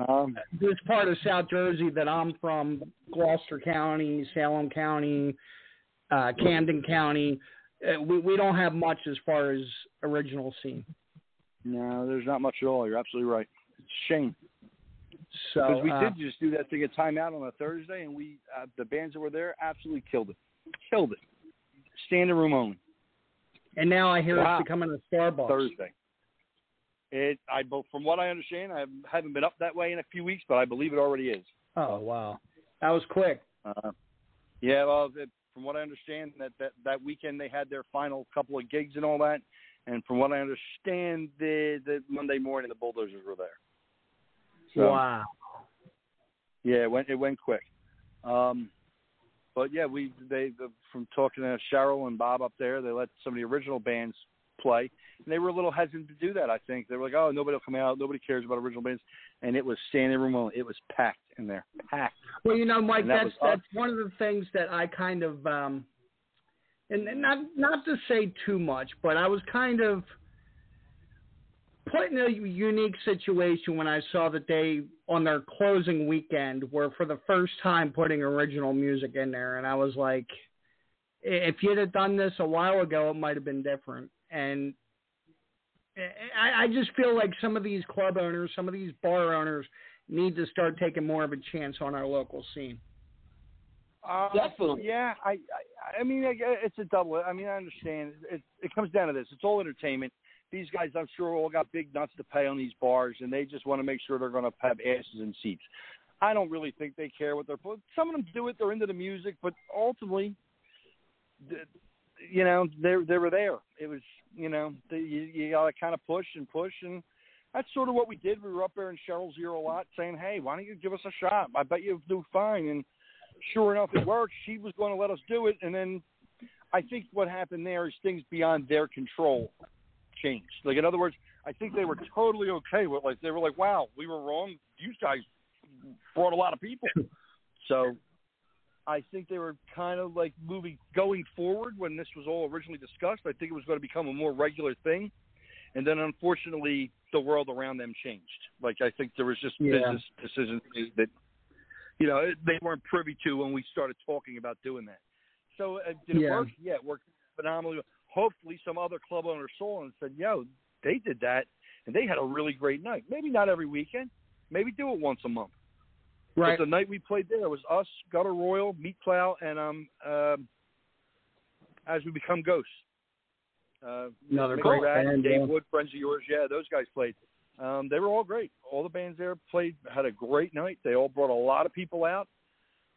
Um, this part of South Jersey that I'm from, Gloucester County, Salem County, uh, Camden County, uh, we we don't have much as far as original scene. no, there's not much at all. You're absolutely right. It's a shame. So Because we uh, did just do that thing at timeout on a Thursday, and we uh, the bands that were there absolutely killed it, killed it. Standing room only and now I hear Wow. it's becoming a Starbucks. Thursday. It I from what I understand, I haven't been up that way in a few weeks, but I believe it already is. Oh wow, that was quick. Uh, yeah, well, it, from what I understand, that, that that weekend they had their final couple of gigs and all that, and from what I understand, the the Monday morning the Bulldozers were there. So, Wow. Yeah, it went it went quick. Um, but yeah, we they the, from talking to Cheryl and Bob up there, they let some of the original bands play, and they were a little hesitant to do that. I think they were like, "Oh, nobody will come out. Nobody cares about original bands," and it was standing room only. It was packed in there, packed. Well, you know, Mike, that that's that's one of the things that I kind of um and, and not not to say too much, but I was kind of put in a unique situation when I saw that they on their closing weekend were for the first time putting original music in there and I was like if you'd have done this a while ago it might have been different and I, I just feel like some of these club owners, some of these bar owners need to start taking more of a chance on our local scene. Uh, Definitely. Yeah, I, I, I mean, I- it's a double. I mean, I understand. It, it comes down to this. It's all entertainment. These guys, I'm sure, all got big nuts to pay on these bars, and they just want to make sure they're going to have asses and seats. I don't really think they care what they're. Some of them do it. They're into the music, but ultimately, you know, they they were there. It was, you know, they, you, you got to kind of push and push, and that's sort of what we did. We were up there in Cheryl's ear a lot, saying, "Hey, why don't you give us a shot? I bet you'll do fine." And sure enough, it worked. She was going to let us do it, and then I think what happened there is things beyond their control changed. Like in other words, I think they were totally okay with like they were like, "Wow, we were wrong. You guys brought a lot of people." So I think they were kind of like moving going forward when this was all originally discussed. I think it was going to become a more regular thing, and then unfortunately, the world around them changed. Like I think there was just Yeah. business decisions that you know they weren't privy to when we started talking about doing that. So uh, did it Yeah. work? Yeah, it worked phenomenally. Hopefully, some other club owner saw and said, "Yo, they did that, and they had a really great night. Maybe not every weekend. Maybe do it once a month." Right. But the night we played there was us, Gutter Royal, Meat Plow, and um, um, as we become ghosts. Uh, Another Mick great Rat, band, Dave yeah. Wood, friends of yours. Yeah, those guys played. Um, they were all great. All the bands there played, had a great night. They all brought a lot of people out.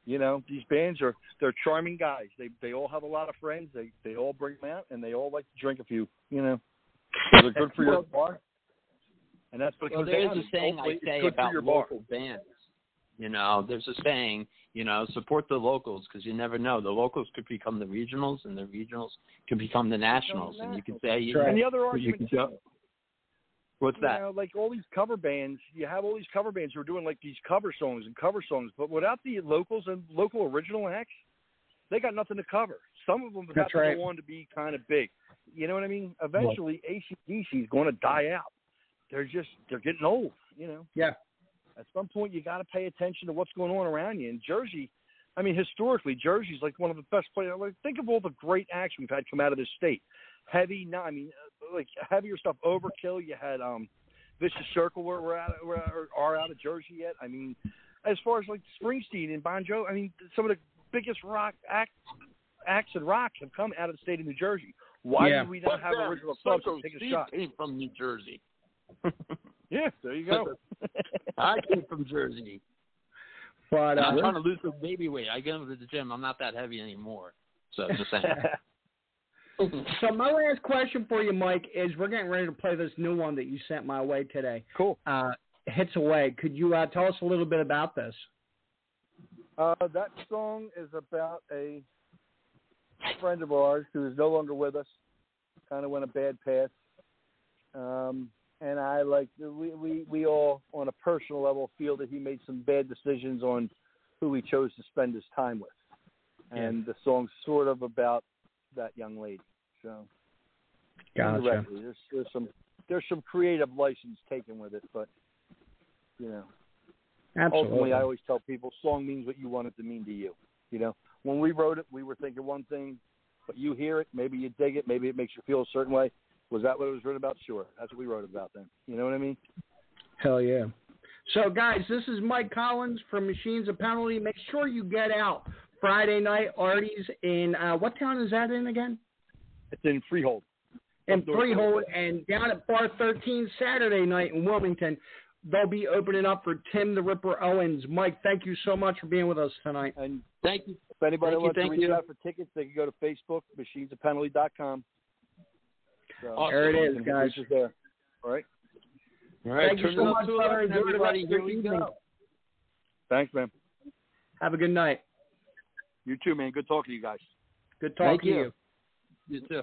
You know, these bands are they're charming guys. They they all have a lot of friends. They they all bring them out, and they all like to drink a few. You know, so they're good for your bar. And that's what it Well, there's a saying I say good for about your bar. local bands. You know, there's a saying, you know, support the locals because you never know. The locals could become the regionals, and the regionals could become the nationals. And you can say, you, And the other you argument can too, go. What's you that? know, like all these cover bands, you have all these cover bands who are doing like these cover songs and cover songs, but without the locals and local original acts, they got nothing to cover. Some of them have That's to right. go on to be kind of big. You know what I mean? Eventually, ACDC is going to die out. They're just they're getting old. You know. Yeah. At some point, you got to pay attention to what's going on around you. And Jersey, I mean, historically, Jersey's like one of the best places. Like, think of all the great acts we've had come out of this state. Heavy, no, I mean, uh, like heavier stuff. Overkill. You had um, Vicious Circle, where we're out, where are out of Jersey yet. I mean, as far as like Springsteen and Bon Jovi, I mean, some of the biggest rock acts, acts and rock have come out of the state of New Jersey. Why Yeah. do we not Fuck have original clubs take a shot? came from New Jersey. Yeah, there you go. I came from Jersey. But And I'm uh, trying to lose some baby weight. I get into the gym. I'm not that heavy anymore. So just saying. so my last question for you, Mike, is we're getting ready to play this new one that you sent my way today. Cool. Uh, Hits away. Could you uh, tell us a little bit about this? Uh, that song is about a friend of ours who is no longer with us. Kind of went a bad path, um, and I like we, we we all on a personal level feel that he made some bad decisions on who he chose to spend his time with, and the song's sort of about that young lady. So Gotcha. there's there's some there's some creative license taken with it, but you know Absolutely. ultimately, I always tell people, song means what you want it to mean to you. You know, when we wrote it, we were thinking one thing, but you hear it, maybe you dig it, maybe it makes you feel a certain way. Was that what it was written about? Sure, that's what we wrote about then. You know what I mean? Hell yeah. So, guys, this is Mike Collins from Machines of Penalty. Make sure you get out Friday night. Artie's in, uh, what town is that in again? It's in Freehold. in Freehold and down at Bar 13 Saturday night in Wilmington. They'll be opening up for Tim the Ripper Owens. Mike, thank you so much for being with us tonight. And Thank you. if anybody Thank you, wants thank to reach you. out for tickets, they can go to Facebook, machinesofpenalty.com. So, Awesome. There it is, you is, guys. There. All right. All right, Thank you so much, to brother. 11, everybody. rest Here your we evening. go. Thanks, man. Have a good night. You too, man. Good talking to you guys. Good Thank talking to you. you. You too.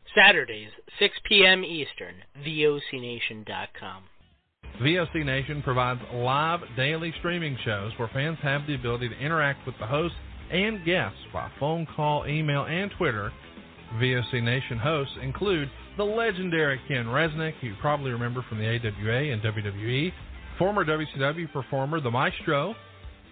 Saturdays, 6 p.m. Eastern, VOCNation.com. VOC Nation provides live daily streaming shows where fans have the ability to interact with the hosts and guests by phone call, email, and Twitter. VOC Nation hosts include the legendary Ken Resnick, who you probably remember from the AWA and WWE, former WCW performer The Maestro,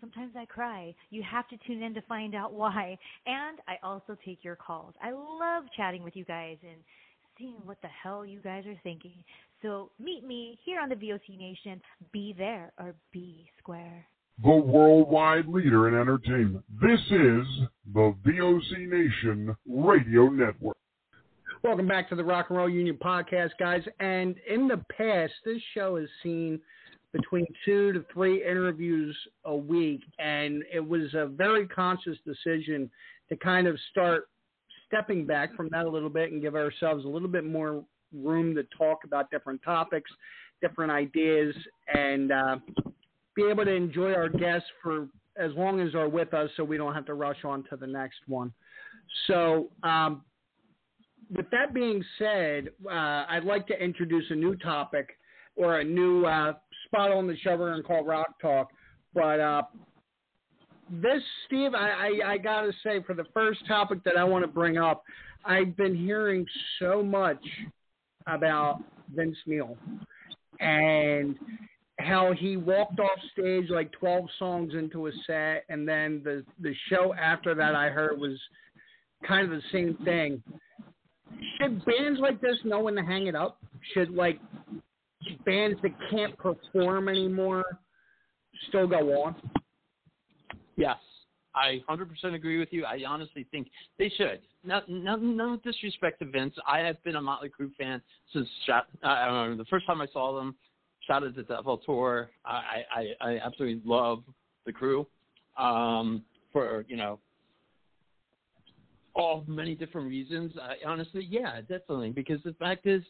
Sometimes I cry. You have to tune in to find out why. And I also take your calls. I love chatting with you guys and seeing what the hell you guys are thinking. So meet me here on the VOC Nation. Be there or be square. The worldwide leader in entertainment. This is the VOC Nation Radio Network. Welcome back to the Rock and Roll Union podcast, guys. And in the past, this show has seen between two to three interviews a week, and it was a very conscious decision to kind of start stepping back from that a little bit and give ourselves a little bit more room to talk about different topics, different ideas, and uh, be able to enjoy our guests for as long as they're with us so we don't have to rush on to the next one. So, um, with that being said, uh, I'd like to introduce a new topic or a new uh, spot on the show and call Rock Talk. But uh, this, Steve, I, I, I got to say, for the first topic that I want to bring up, I've been hearing so much about Vince Neil and how he walked off stage like 12 songs into a set, and then the the show after that I heard was kind of the same thing. Should bands like this know when to hang it up? Should like bands that can't perform anymore still go on? Yes, I 100% agree with you. I honestly think they should. No, no, no disrespect to Vince. I have been a Motley Crue fan since uh, the first time I saw them. Shout out to Devil Tour. I, I, I absolutely love the crew um, for you know all many different reasons. I, honestly, yeah, definitely. Because the fact is,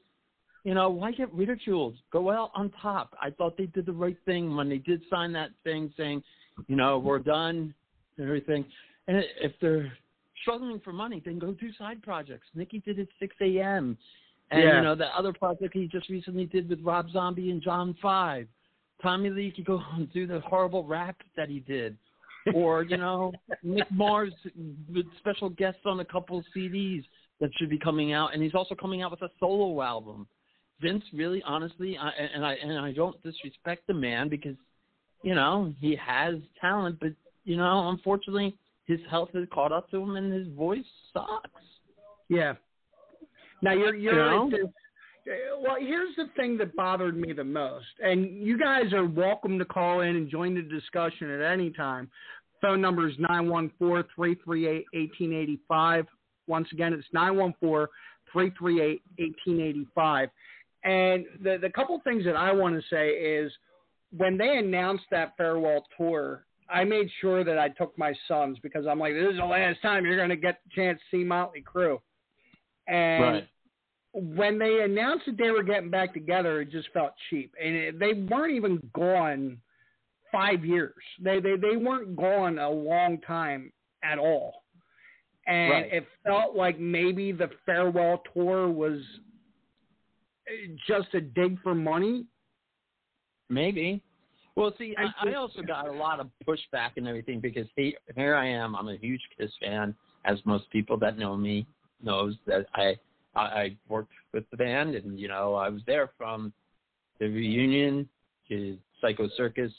you know, why get ridiculed? Go out on top. I thought they did the right thing when they did sign that thing saying, you know, we're done and everything. And if they're struggling for money, then go do side projects. Nikki did it Sixx:A.M. And, yeah. you know, the other project he just recently did with Rob Zombie and John Five. Tommy Lee could go and do the horrible rap that he did. or, you know, Mick Mars with special guests on a couple CDs that should be coming out. And he's also coming out with a solo album. Vince really, honestly, I, and I and I don't disrespect the man because you know he has talent, but you know unfortunately his health has caught up to him and his voice sucks. Yeah. Now you're you're You know? right well. Here's the thing that bothered me the most, and you guys are welcome to call in and join the discussion at any time. Phone number is nine one four three three eight eighteen eighty five. Once again, it's nine one four three three eight eighteen eighty five. And the the couple things that I want to say is when they announced that farewell tour, I made sure that I took my sons because I'm like, this is the last time you're going to get the chance to see Motley Crue. And Right. when they announced that they were getting back together, it just felt cheap, and it, they weren't even gone five years. They they they weren't gone a long time at all, and Right. it felt like maybe the farewell tour was just a dig for money. Maybe. Well, see, I I, also got a lot of pushback and everything because he, here I am. I'm a huge Kiss fan, as most people that know me knows that I, I I worked with the band and you know I was there from the reunion to Psycho Circus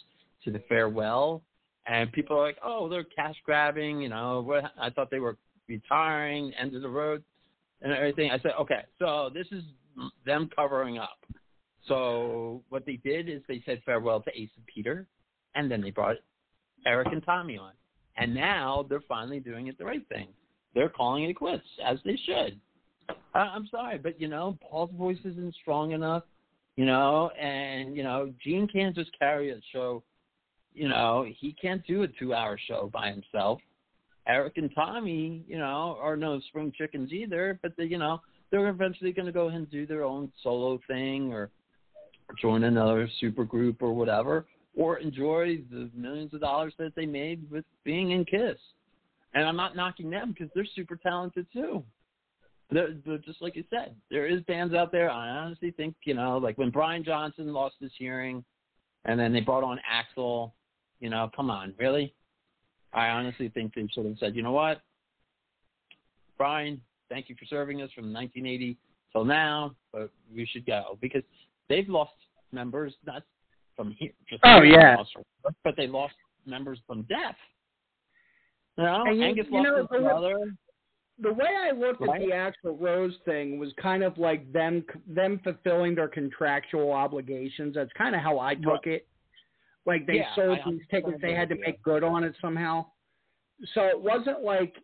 to the farewell, and people are like, oh, they're cash grabbing. You know, what? I thought they were retiring, end of the road, and everything. I said, okay, so this is them covering up. So what they did is they said farewell to Ace and Peter, and then they brought Eric and Tommy on. And now they're finally doing it the right thing. They're calling it quits, as they should. I'm sorry, but you know, Paul's voice isn't strong enough, you know, and you know, Gene can't just carry a show. You know, he can't do a two-hour show by himself. Eric and Tommy, you know, are no spring chickens either, but they, you know, they're eventually going to go ahead and do their own solo thing or join another super group or whatever, or enjoy the millions of dollars that they made with being in Kiss. And I'm not knocking them because they're super talented too. They're, they're just like you said, there is bands out there. I honestly think you know, like when Brian Johnson lost his hearing, and then they brought on Axl. You know, come on, really? I honestly think they should have said, you know what, Brian, thank you for serving us from 1980 till now, but we should go because they've lost members not from here, just Oh, here, yeah. lost but they lost members from death. You know, And you- Angus you lost know, his the- brother. the way I looked Right. at the actual Rose thing was kind of like them them fulfilling their contractual obligations. That's kind of how I took it. Like they Yeah, sold I these tickets, they had to make good on it somehow. So it wasn't like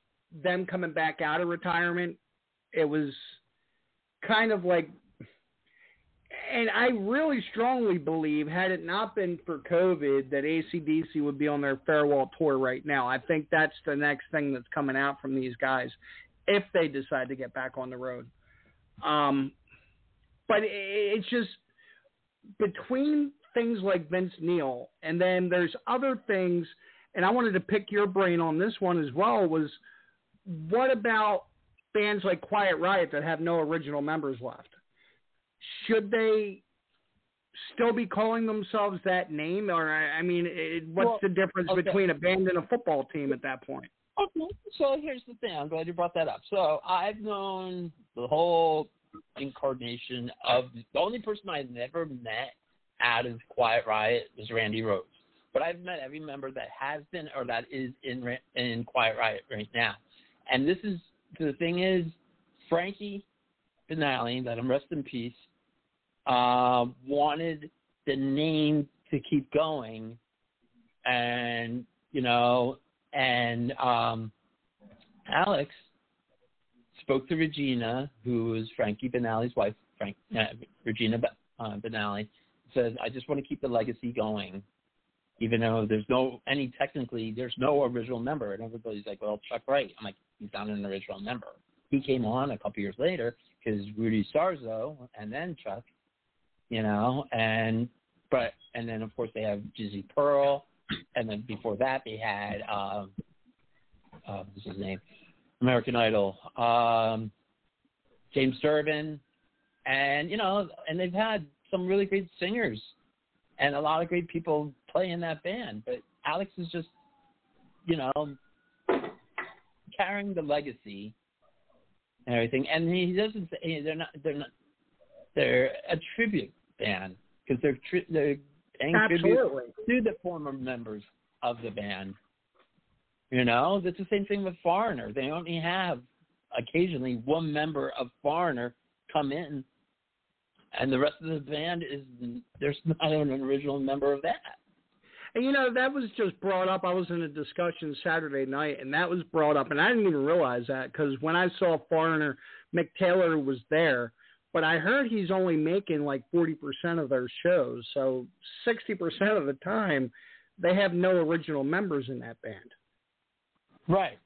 them coming back out of retirement. It was kind of like, and I really strongly believe, had it not been for COVID, that ACDC would be on their farewell tour right now. I think that's the next thing that's coming out from these guys if they decide to get back on the road. Um, but it's just between things like Vince Neil, and then there's other things, and I wanted to pick your brain on this one as well. Was what about bands like Quiet Riot that have no original members left? Should they still be calling themselves that name, or I mean, it, what's Well, the difference okay. between a band and a football team at that point? Okay, so here's the thing. I'm glad you brought that up. So I've known the whole incarnation of the only person I've never met out of Quiet Riot was Randy Rhoads. But I've met every member that has been or that is in in Quiet Riot right now. And this is the thing is Frankie Banali, that him rest in peace, uh, wanted the name to keep going, and you know, and um, Alex spoke to Regina, who is Frankie Banali's wife, Frank uh, Regina uh, Banali, says, "I just want to keep the legacy going." Even though there's no any technically there's no original member, and everybody's like, "Well, Chuck Wright." I'm like, "He's not an original member." He came on a couple years later because Rudy Sarzo, and then Chuck, you know, and but and then of course they have Jizzy Pearl, and then before that they had um, uh, what's his name, American Idol, um, James Durbin, and you know, and they've had some really great singers and a lot of great people play in that band. But Alex is just, you know, carrying the legacy and everything. And he doesn't say they're not they're not they're a tribute band because they're tri- they're paying Absolutely. tribute to the former members of the band. You know, it's the same thing with Foreigner. They only have occasionally one member of Foreigner come in, and the rest of the band is there's not an original member of that. And you know that was just brought up. I was in a discussion Saturday night, and that was brought up, and I didn't even realize that because when I saw Foreigner, Mick Taylor was there, but I heard he's only making like forty percent of their shows, so sixty percent of the time they have no original members in that band. Right.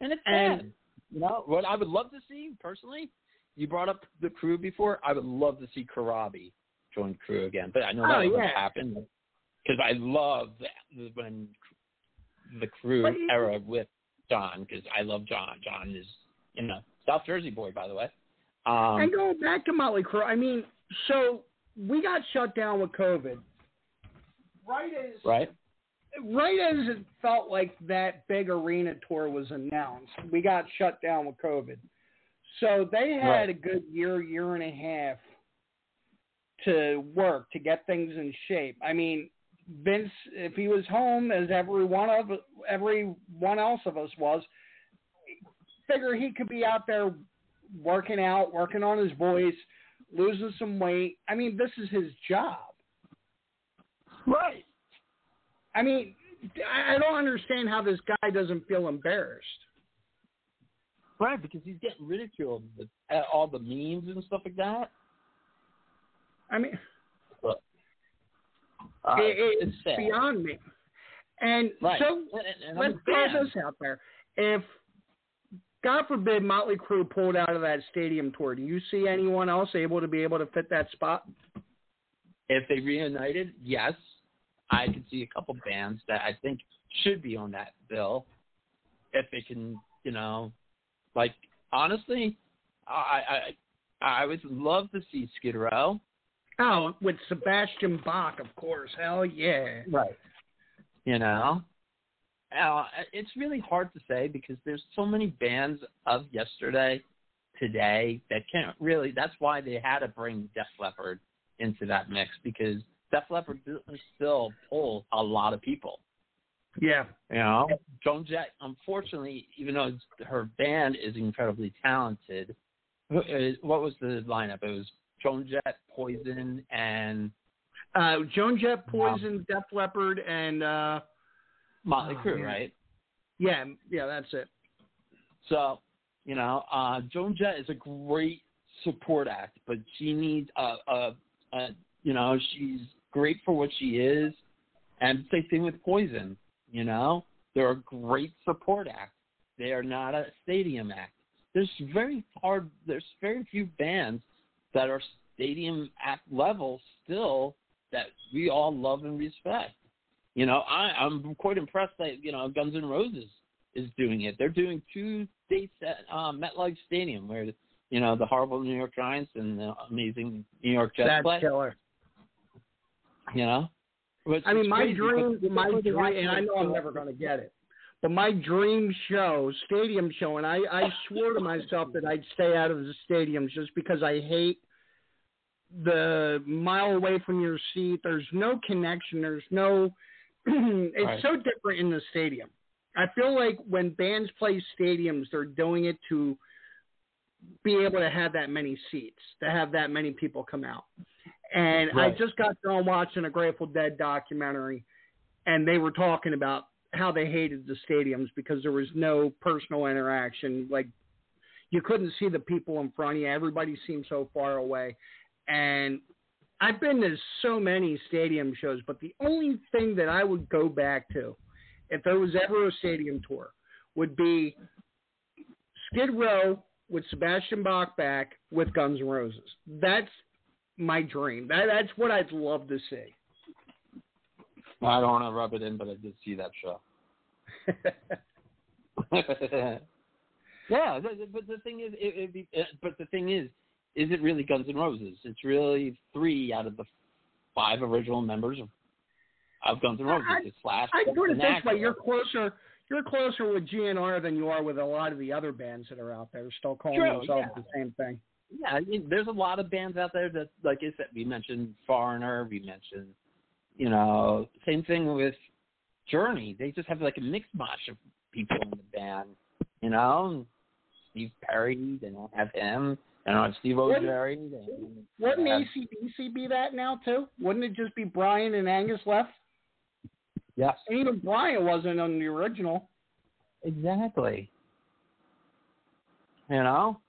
And it's And- sad. You know, what I would love to see personally you brought up the crew before. I would love to see Corabi join crew again, but I know Oh, that won't yeah. happen because I love the, when the crew you- era with John because I love John. John is you know South Jersey boy, by the way. Um, and going back to Motley Crue, I mean, so we got shut down with COVID. Right as right? right as it felt like that big arena tour was announced, we got shut down with COVID. So they had Right. a good year, year and a half to work to get things in shape. I mean, Vince, if he was home as every one of every one else of us was, figure he could be out there working out, working on his voice, losing some weight. I mean, this is his job. Right. I mean, I don't understand how this guy doesn't feel embarrassed. Right, because he's getting ridiculed with uh, all the memes and stuff like that. I mean, uh, it, it's beyond me. And Right. so And- and let's throw this out there: if God forbid Motley Crue pulled out of that stadium tour, do you see anyone else able to be able to fit that spot? If they reunited, yes, I could see a couple bands that I think should be on that bill. If they can, you know, like honestly, I I I would love to see Skid Row. Oh, with Sebastian Bach, of course. Hell yeah. Right. You know, uh, it's really hard to say because there's so many bands of yesterday, today that can't really. That's why they had to bring Def Leppard into that mix because Def Leppard still pull a lot of people. Yeah. You know, Joan Jett, unfortunately, even though her band is incredibly talented, what was the lineup? It was Joan Jett, Poison, and Uh, Joan Jett, Poison, Def Leppard, and uh, Motley Oh, Crue, right? yeah, yeah, that's it. So, you know, uh, Joan Jett is a great support act, but she needs a, a, a, you know, she's great for what she is, and same thing with Poison. You know, they're a great support act. They are not a stadium act. There's very hard. There's very few bands that are stadium act level still that we all love and respect. You know, I, I'm quite impressed that you know Guns N' Roses is doing it. They're doing two dates at um, MetLife Stadium, where you know the horrible New York Giants and the amazing New York Jets That's play. killer. You know, Which I mean, my dream, my dream, and I know I'm never going to get it, but my dream show, stadium show, and I, I swore to myself that I'd stay out of the stadiums just because I hate the mile away from your seat. There's no connection. There's no. it's Right. so different in the stadium. I feel like when bands play stadiums, they're doing it to be able to have that many seats, to have that many people come out. And I just got done watching a Grateful Dead documentary, and they were talking about how they hated the stadiums because there was no personal interaction. Like you couldn't see the people in front of you. Everybody seemed so far away. And I've been to so many stadium shows, but the only thing that I would go back to, if there was ever a stadium tour, would be Skid Row with Sebastian Bach back with Guns N' Roses. That's my dream. That, that's what I'd love to see. I don't want to rub it in, but I did see that show. yeah, but the thing is, it, be, uh, but the thing is, is it really Guns N' Roses? It's really three out of the five original members of, of Guns N' Roses. It's Slash. I it and this way: Axl. you're closer. You're closer with GNR than you are with a lot of the other bands that are out there, still calling True, themselves yeah. the same thing. Yeah, I mean, there's a lot of bands out there that, like I said, we mentioned Foreigner, we mentioned, you know, same thing with Journey. They just have like a mixed mash of people in the band, you know. Steve Perry, they don't have him. They don't have Steve Wouldn't- Augeri. Wouldn't have- ACDC be that now too? Wouldn't it just be Brian and Angus left? Yes, And even Brian wasn't on the original. exactly. You know,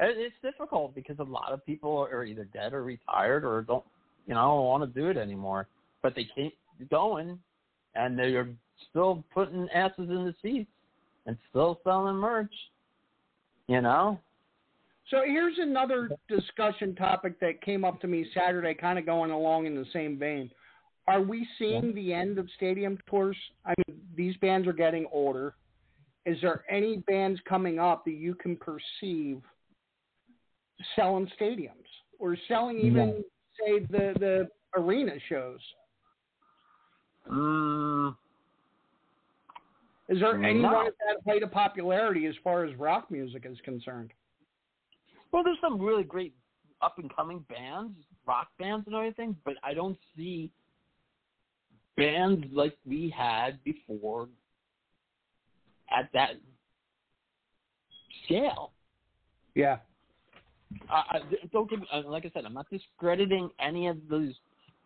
it's difficult because a lot of people are either dead or retired or don't, you know, I don't want to do it anymore. But they keep going, and they're still putting asses in the seats and still selling merch. You know, So here's another discussion topic that came up to me Saturday, kind of going along in the same vein. Are we seeing the end of stadium tours? I mean, these bands are getting older. Is there any bands coming up that you can perceive selling stadiums or selling even, say, the the arena shows? Mm, Is there No. anyone at that height of popularity as far as rock music is concerned? well, there's some really great up and coming bands, rock bands and everything, but I don't see bands like we had before at that scale. Yeah. I, I, don't get uh, like I said, I'm not discrediting any of those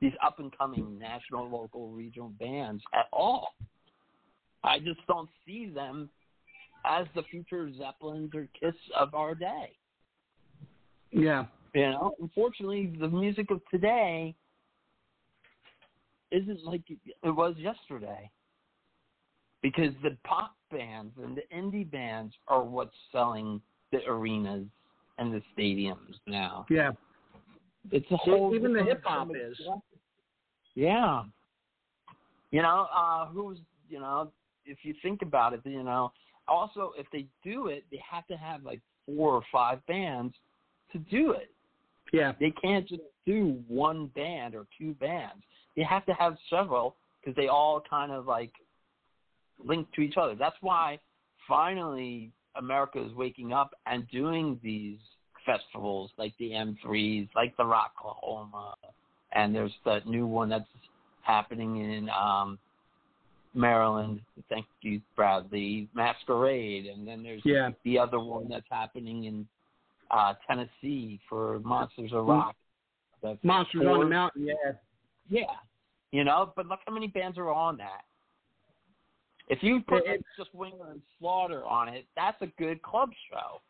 these up and coming national, local, regional bands at all. I just don't see them as the future Zeppelins or Kiss of our day. Yeah. You know, unfortunately, the music of today isn't like it was yesterday. Because the pop bands and the indie bands are what's selling the arenas and the stadiums now. Yeah. It's a whole Even the hip hop is. Yeah. You know, uh who's you know, if you think about it, you know, also if they do it, they have to have like four or five bands to do it. Yeah. They can't just do one band or two bands. They have to have several because they all kind of like link to each other. That's why finally America is waking up and doing these festivals like the M3s, like the Rocklahoma, and there's that new one that's happening in um Maryland. Thank you, Bradley. Masquerade, and then there's Yeah. the other one that's happening in uh Tennessee for Monsters of Rock. That's Monsters on the Mountain, yeah. Yeah, you know, but look how many bands are on that. If you put It- just Winger and Slaughter on it, that's a good club show.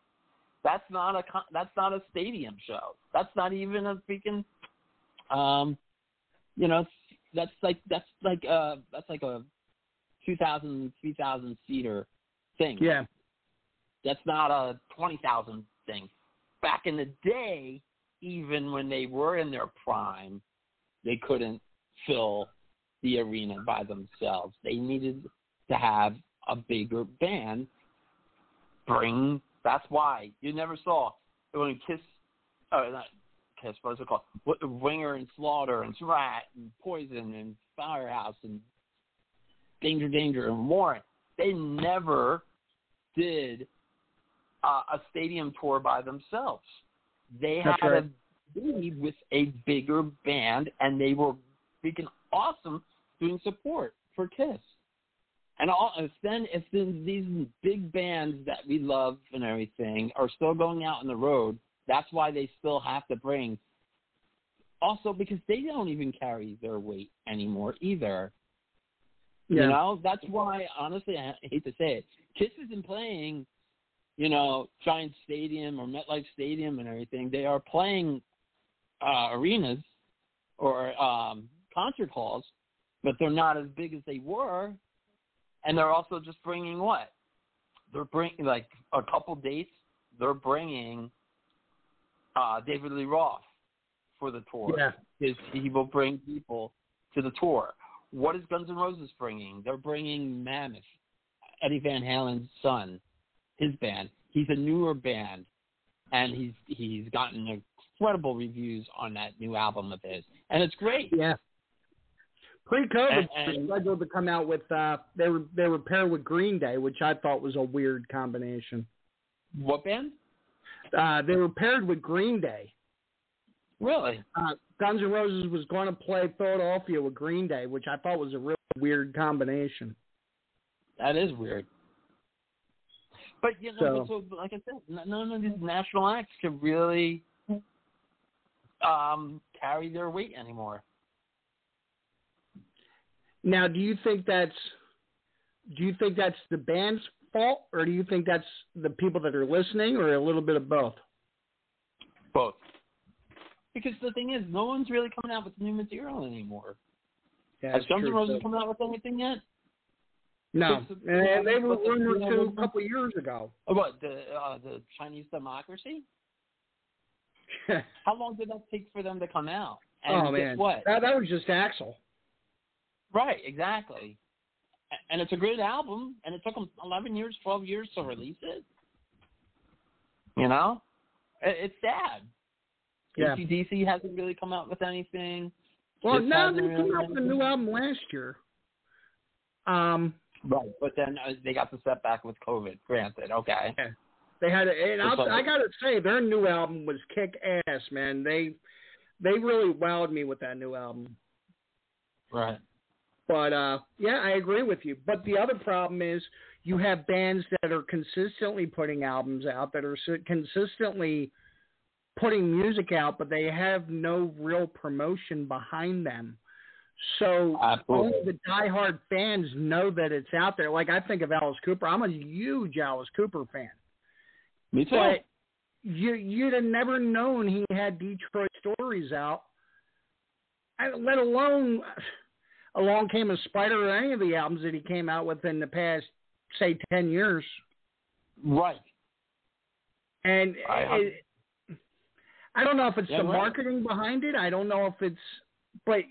That's not a that's not a stadium show. That's not even a freaking, um, you know, that's like that's like uh that's like a 2,000, 3,000 seater thing. Yeah. That's not a 20,000 thing. Back in the day, even when they were in their prime, they couldn't fill the arena by themselves. They needed to have a bigger band bring. That's why you never saw when Kiss, uh, not Kiss, what's it called? Winger and Slaughter and Ratt and Poison and Firehouse and Danger Danger and Warrant. They never did uh, a stadium tour by themselves. They That's had right. a be with a bigger band, and they were freaking awesome doing support for Kiss. And all, if then if then these big bands that we love and everything are still going out on the road, that's why they still have to bring. Also, because they don't even carry their weight anymore either. Yeah. You know, that's why honestly I hate to say it. Kiss isn't playing, you know, Giant Stadium or MetLife Stadium and everything. They are playing uh, arenas or um, concert halls, but they're not as big as they were. And they're also just bringing what? They're bringing like a couple dates. They're bringing uh, David Lee Roth for the tour. Yeah. He will bring people to the tour. What is Guns N' Roses bringing? They're bringing Mammoth, Eddie Van Halen's son, his band. He's a newer band, and he's he's gotten incredible reviews on that new album of his, and it's great. Yeah. Pre-COVID, And- and- scheduled to come out with uh, they were they were paired with Green Day, which I thought was a weird combination. What band? Uh, they were paired with Green Day. Really? Uh, Guns N' Roses was going to play Philadelphia with Green Day, which I thought was a really weird combination. That is weird. But you know, So- so, like I said, none of these national acts can really um, carry their weight anymore. Now, do you think that's do you think that's the band's fault, or do you think that's the people that are listening, or a little bit of both? Both. Because the thing is, no one's really coming out with new material anymore. Yeah, Has Guns N' Roses too. coming out with anything yet? No, Because- and they were one or two a couple of years ago. Uh, What the uh, the Chinese democracy? How long did that take for them to come out? And oh man, what? That, that was just Axl. Right, exactly. And it's a great album, and it took them 11 years, 12 years to release it. You know? It's sad. Yeah. ACDC hasn't really come out with anything. Well, Kiss no, they really came out with a new album last year. Um, Right, but then uh, they got the setback with COVID. Granted, okay. they had, a, and I'll, I gotta say, their new album was kick ass, man. They they really wowed me with that new album. Right. But uh, yeah, I agree with you. But the other problem is you have bands that are consistently putting albums out that are consistently putting music out, but they have no real promotion behind them. So Absolutely. only the diehard fans know that it's out there. Like I think of Alice Cooper. I'm a huge Alice Cooper fan. Me too. But you you'd have never known he had Detroit stories out. Let alone along came a spider or any of the albums that he came out with in the past say ten years. Right. And I it, I don't know if it's Yeah, the right. marketing behind it. I don't know if it's but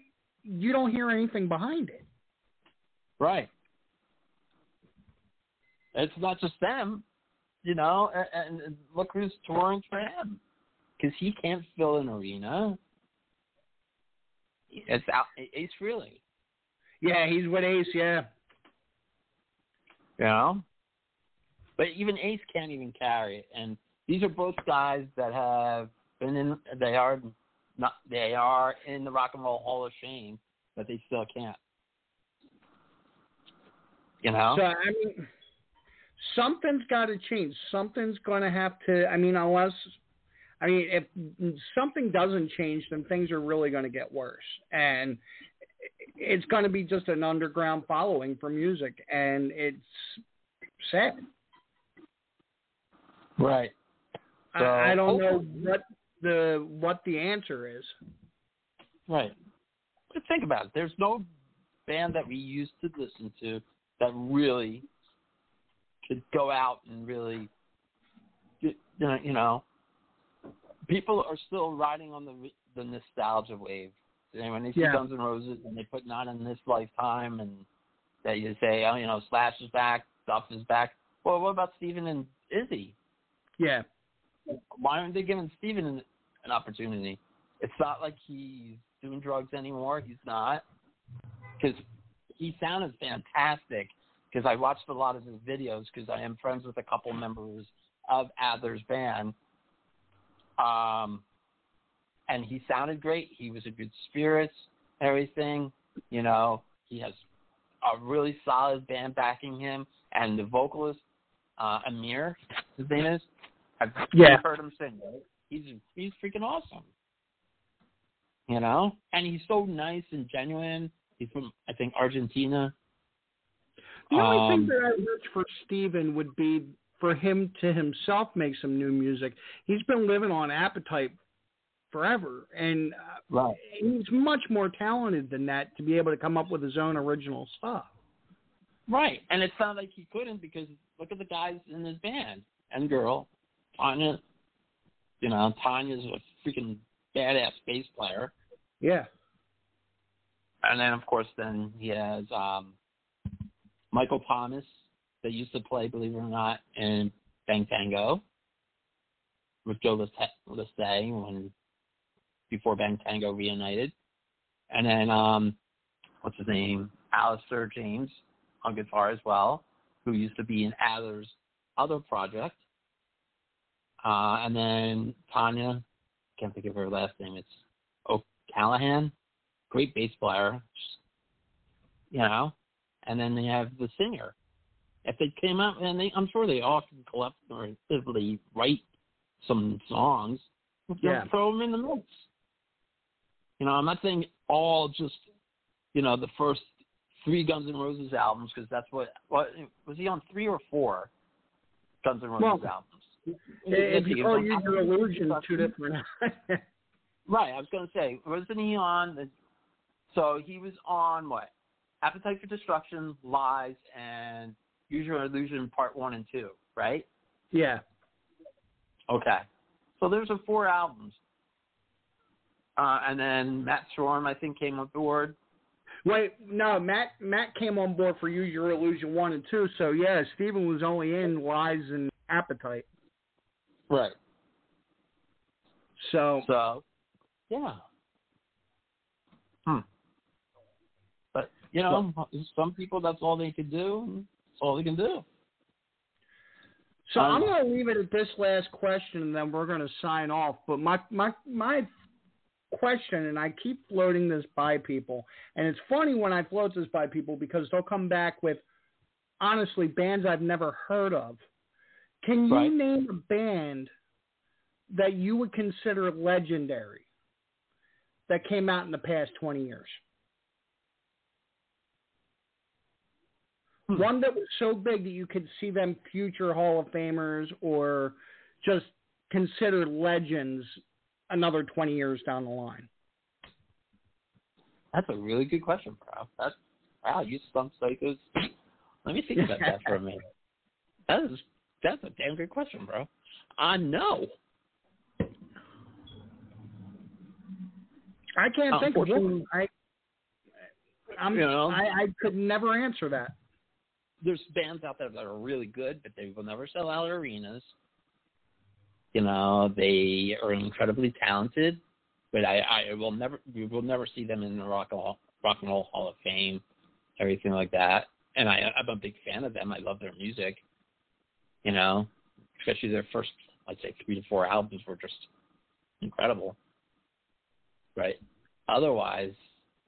you don't hear anything behind it. Right. It's not just them, you know, and, and look who's touring for him. Because he can't fill an arena. It's out. Ace Frehley, Yeah, he's with Ace, yeah. Yeah. But even Ace can't even carry it. And these are both guys that have been in. They are not. They are in the Rock and Roll Hall of Shame, but they still can't. You know. So I mean, something's got to change. Something's going to have to. I mean, unless I mean, if something doesn't change, then things are really going to get worse, and it's going to be just an underground following for music, and it's sad. right. So, I, I don't know what the what the answer is. Right. But think about it. There's no band that we used to listen to that really could go out and really, you know, you know people are still riding on the the nostalgia wave. And when they see Yeah. Guns N' Roses and they put not in this lifetime, and that you say, oh, you know, Slash is back, Duff is back. Well, what about Steven and Izzy? Yeah. why aren't they giving Steven an, an opportunity? It's not like he's doing drugs anymore. He's not. Because he sounded fantastic. Because I watched a lot of his videos because I am friends with a couple members of Adler's band. Um, and he sounded great. He was a good spirits, everything. You know, he has a really solid band backing him. And the vocalist, uh, Amir, his name is, I've Yeah. heard him sing. Right? He's he's freaking awesome. You know, and he's so nice and genuine. He's from I think Argentina. The only Um, thing that I wish for Steven would be for him to himself make some new music. He's been living on appetite forever, and uh, Right. he's much more talented than that to be able to come up with his own original stuff. Right, and it's not like he couldn't because look at the guys in his band and girl, Tanya. You know, Tanya's a freaking badass bass player, Yeah. and then of course then he has um Michael Thomas that used to play, believe it or not, in Bang Tango with Joe Leste- Leste when before Bang Tango reunited, and then um what's his name, Alistair James on guitar as well, who used to be in Adler's other project, uh, and then Tanya, can't think of her last name. It's O'Callaghan, great bass player, you know, and then they have the singer. If they came out, and they, I'm sure they all can collectively write some songs. Yeah. Throw them in the mix. You know, I'm not saying all just, you know, the first three Guns N' Roses albums because that's what. What was he on three or four Guns N' Roses Well, albums? Was oh, on your illusion, two Destruction. different. Right, I was going to say, wasn't he on? The, so he was on what? Appetite for Destruction, Lies, and Use Your Illusion Part One and Two, right? yeah. Okay. So those are four albums. Uh, and then Matt Sorum, I think, came on board. Wait, no, Matt Matt came on board for Use Your Illusion one and two. So yeah, Steven was only in Lies and Appetite. Right. So So, yeah. Hmm. But you know, some people that's all they can do. That's all they can do. So Um, I'm going to leave it at this last question, and then we're going to sign off. But my my my question, and I keep floating this by people, and it's funny when I float this by people because they'll come back with honestly bands I've never heard of. Can you Right. name a band that you would consider legendary that came out in the past 20 years? Hmm. One that was so big that you could see them future Hall of Famers or just considered legends another 20 years down the line. That's a really good question, bro. That's wow, you stumped psychos. Let me think about that for a minute. That is that's a damn good question, bro. I know. I can't uh, think of one. I, I'm, You know? I, I could never answer that. There's bands out there that are really good, but they will never sell out arenas. You know, they are incredibly talented, but I, I will never, we will never see them in the rock and roll, rock and roll Hall of Fame, everything like that. And I, I'm a big fan of them. I love their music. You know, especially their first, I'd say, three to four albums were just incredible. Right. Otherwise,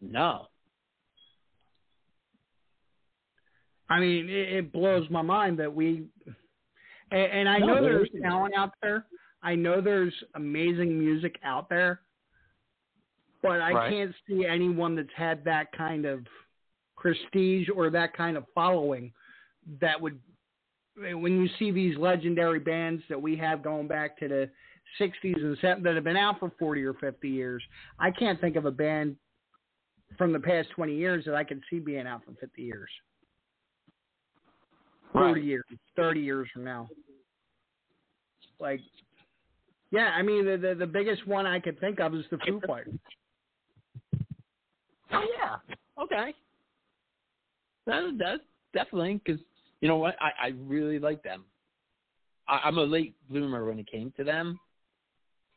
no. I mean, it, it blows my mind that we, and, and I No, know there's is. talent out there. I know there's amazing music out there, but I Right. can't see anyone that's had that kind of prestige or that kind of following that would, when you see these legendary bands that we have going back to the 60s and 70s that have been out for 40 or 50 years, I can't think of a band from the past 20 years that I could see being out for 50 years. 40 Right. years, 30 years from now. Like, yeah, I mean, the, the the biggest one I could think of is the Foo Fighters. Oh yeah. Okay. That that definitely because you know what I I really like them. I, I'm a late bloomer when it came to them.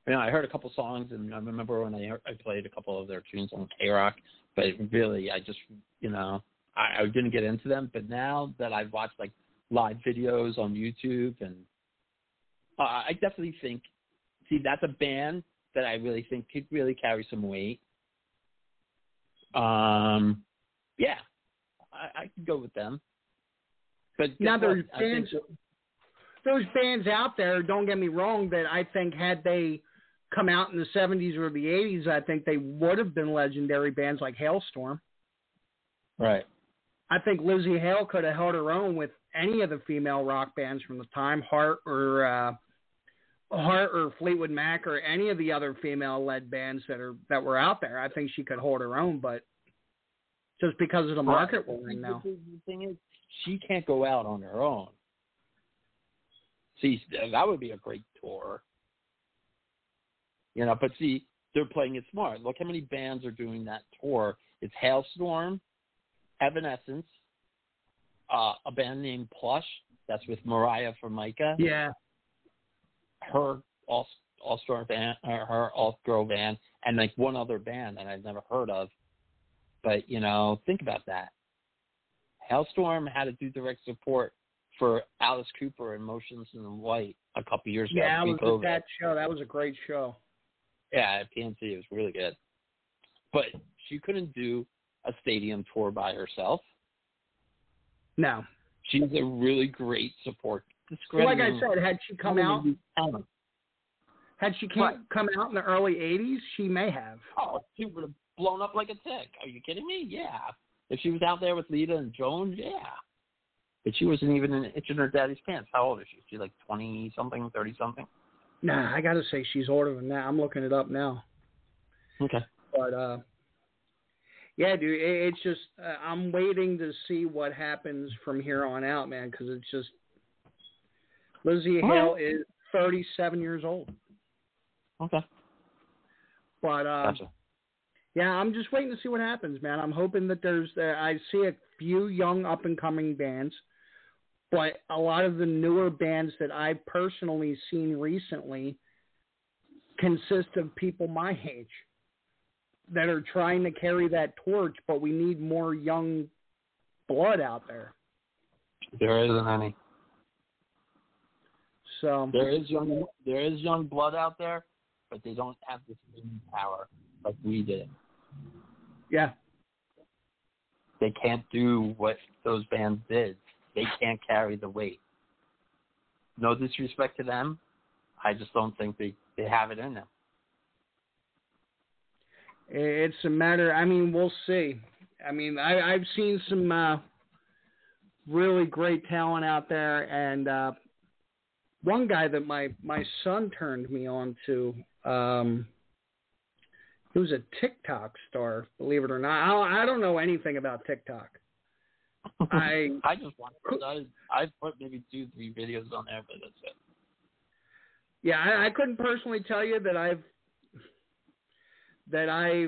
You know, I heard a couple songs and I remember when I heard, I played a couple of their tunes on K Rock, but really I just you know I, I didn't get into them. But now that I've watched like live videos on YouTube and uh, I definitely think see that's a band that I really think could really carry some weight. Um, yeah, I, I could go with them. But Now what? there's think bands, those bands out there. Don't get me wrong. That I think had they come out in the 70s or the 80s, I think they would have been legendary bands like Halestorm. right. I think Lzzy Hale could have held her own with any of the female rock bands from the time, Heart or uh, Heart or Fleetwood Mac or any of the other female-led bands that are that were out there. I think she could hold her own, but just because of the market we're in now. The thing is, she can't go out on her own. See, that would be a great tour. You know, but see, they're playing it smart. Look how many bands are doing that tour. It's Halestorm, Evanescence, uh, a band named Plush. That's with Moriah from Formica. Yeah, her all all star band, her all girl band, and like one other band that I've never heard of. But you know, think about that. Halestorm had to do direct support for Alice Cooper and Motionless in White a couple years ago. yeah, I was at that show. That was a great show. Yeah, at PNC it was really good. But she couldn't do a stadium tour by herself. No, She's a really great support. like I said, had she come out, had she came, Right. come out in the early '80s, she may have. Oh, she would have blown up like a tick. Are you kidding me? Yeah. If she was out there with Lita and Jones, yeah. But she wasn't even an itch in her daddy's pants. How old is she? She's like twenty something, thirty something. Nah, I gotta say she's older than that. I'm looking it up now. Okay. But uh, yeah, dude, it, it's just uh, I'm waiting to see what happens from here on out, man, because it's just Lzzy All Hale right. is 37 years old. Okay. But uh, Gotcha. yeah, I'm just waiting to see what happens, man. I'm hoping that there's uh, I see a few young up and coming bands, but a lot of the newer bands that I've personally seen recently consist of people my age that are trying to carry that torch, but we need more young blood out there. There isn't any. So There is young there is young blood out there, but they don't have the same power like we did. yeah, They can't do what those bands did. They can't carry the weight. No disrespect to them. I just don't think they, they have it in them. It's a matter. I mean, we'll see. I mean, I, I've seen some uh, really great talent out there, and uh, one guy that my my son turned me on to. Um, he was a TikTok star, believe it or not. I don't, I don't know anything about TikTok. I I just want I I put maybe two, three videos on there, but that's it. Yeah, I, I couldn't personally tell you that I've that I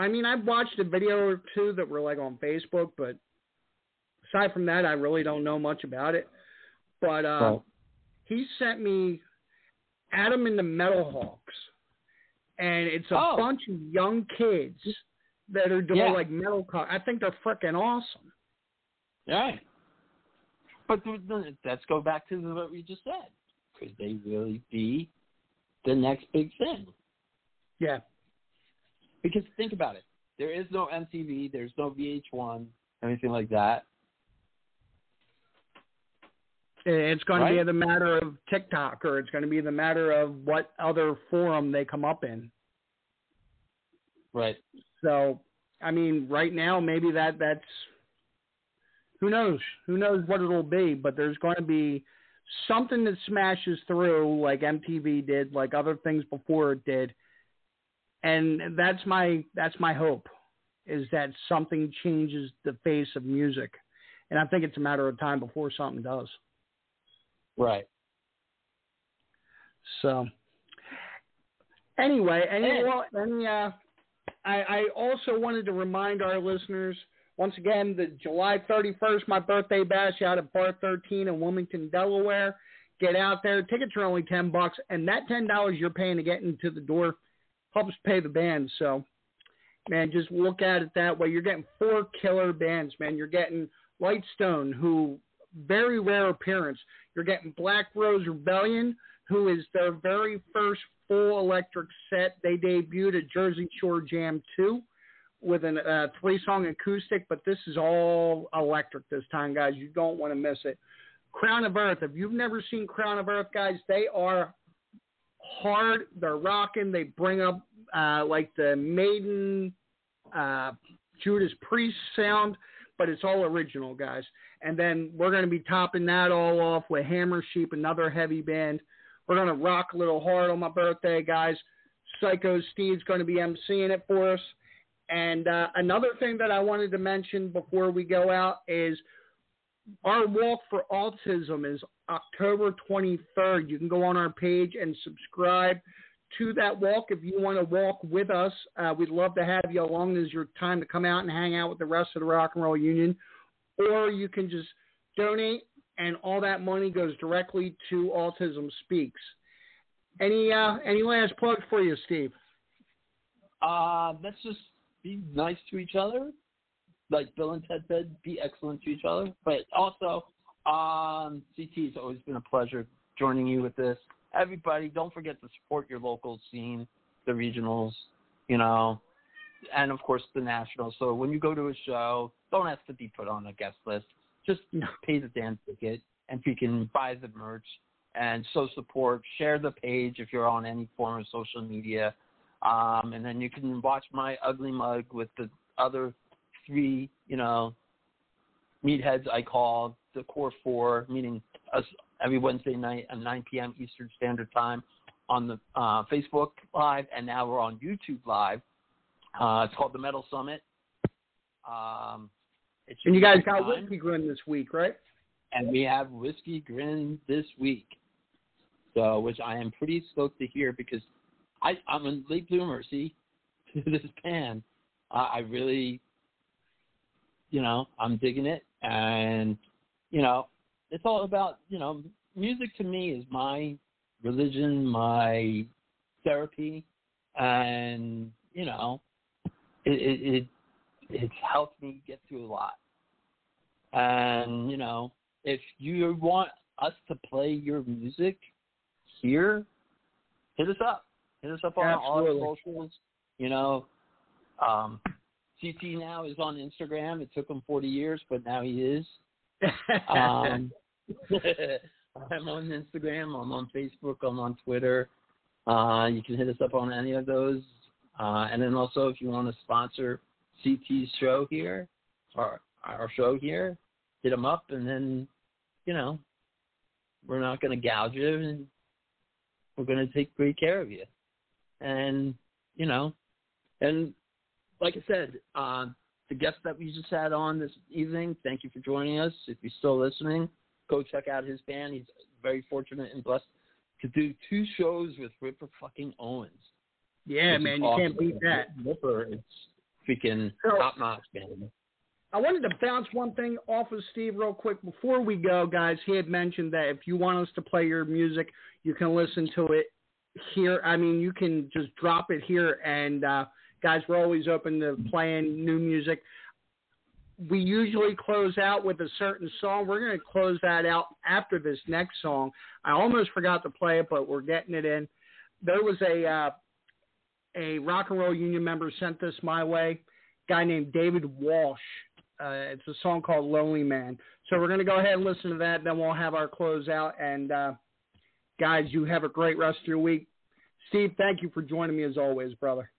I mean I've watched a video or two that were like on Facebook, but aside from that, I really don't know much about it. But uh, Right. he sent me Adam and the Metal Hawks, and it's a Oh. bunch of young kids that are doing Yeah. like metal. Co- I think they're freaking awesome. Yeah, But th- th- let's go back to what we just said. Could they really be the next big thing? Yeah. Because think about it. There is no MTV, there's no VH1, anything like that. It's going to be the matter of TikTok, or it's going to be the matter of what other forum they come up in. Right. So, I mean, right now maybe that that's who knows? Who knows what it'll be? But there's going to be something that smashes through, like MTV did, like other things before it did, and that's my that's my hope is that something changes the face of music, and I think it's a matter of time before something does. Right. So, anyway, any, Ed. well, any uh, I, I also wanted to remind our listeners once again that July 31st, my birthday bash out at Bar 13 in Wilmington, Delaware. Get out there. Tickets are only 10 bucks, and that $10 you're paying to get into the door helps pay the band. So, man, just look at it that way. You're getting four killer bands, man. You're getting Lightstone, who very rare appearance. You're getting Black Rose Rebellion, who is their very first full electric set. They debuted at Jersey Shore Jam 2 with a uh, three song acoustic, but this is all electric this time, guys. You don't want to miss it. Crown of Earth. If you've never seen Crown of Earth, guys, they are hard. They're rocking. They bring up uh, like the Maiden, uh, Judas Priest sound, but it's all original, guys. And then we're going to be topping that all off with Hammer Sheep, another heavy band. We're going to rock a little hard on my birthday, guys. Psycho Steve's going to be emceeing it for us. And uh, another thing that I wanted to mention before we go out is our walk for autism is October 23rd. You can go on our page and subscribe to that walk if you want to walk with us. Uh, we'd love to have you along as your time to come out and hang out with the rest of the Rock and Roll Union. Or you can just donate, and all that money goes directly to Autism Speaks. Any uh, any last plugs for you, Steve? Uh, let's just be nice to each other. Like Bill and Ted said, be excellent to each other. But also, um, CT, it's always been a pleasure joining you with this. Everybody, don't forget to support your local scene, the regionals, you know, and of course the nationals. So when you go to a show, don't ask to be put on a guest list. Just pay the damn ticket, and you can buy the merch and so support. Share the page if you're on any form of social media. Um, and then you can watch my ugly mug with the other three, you know, meatheads I call the core four, meaning us every Wednesday night at 9 p.m. Eastern Standard Time on the uh, Facebook Live, and now we're on YouTube Live. Uh, it's called the Metal Summit. Um, And you guys got time. Whiskey Grin this week, right? and we have Whiskey Grin this week. So, which I am pretty stoked to hear because I, I'm a late bloomer. See, to this band. I, I really, you know, I'm digging it, and you know, it's all about you know, music to me is my religion, my therapy, and you know, it it, it it's helped me get through a lot. And you know, if you want us to play your music here, hit us up. Hit us up on Absolutely. all our socials. You know, um, CT now is on Instagram. It took him 40 years, but now he is. Um, I'm on Instagram. I'm on Facebook. I'm on Twitter. Uh, you can hit us up on any of those. Uh, and then also, if you want to sponsor CT's show here, or our show here, hit them up, and then, you know, we're not going to gouge you, and we're going to take great care of you. And, you know, and like I said, uh, the guest that we just had on this evening, thank you for joining us. If you're still listening, go check out his band. He's very fortunate and blessed to do two shows with Ripper fucking Owens. Yeah, is man, you awesome. can't beat that. Ripper, it's freaking So- top notch, man. I wanted to bounce one thing off of Steve real quick before we go, guys. He had mentioned that if you want us to play your music, you can listen to it here. I mean, you can just drop it here, and uh, guys, we're always open to playing new music. We usually close out with a certain song. We're going to close that out after this next song. I almost forgot to play it, but we're getting it in. There was a uh, a rock and roll union member sent this my way. Guy named David Walsh. Uh, it's a song called Lonely Man. So we're going to go ahead and listen to that. Then we'll have our close out. And uh, guys, you have a great rest of your week. Steve, thank you for joining me as always, brother.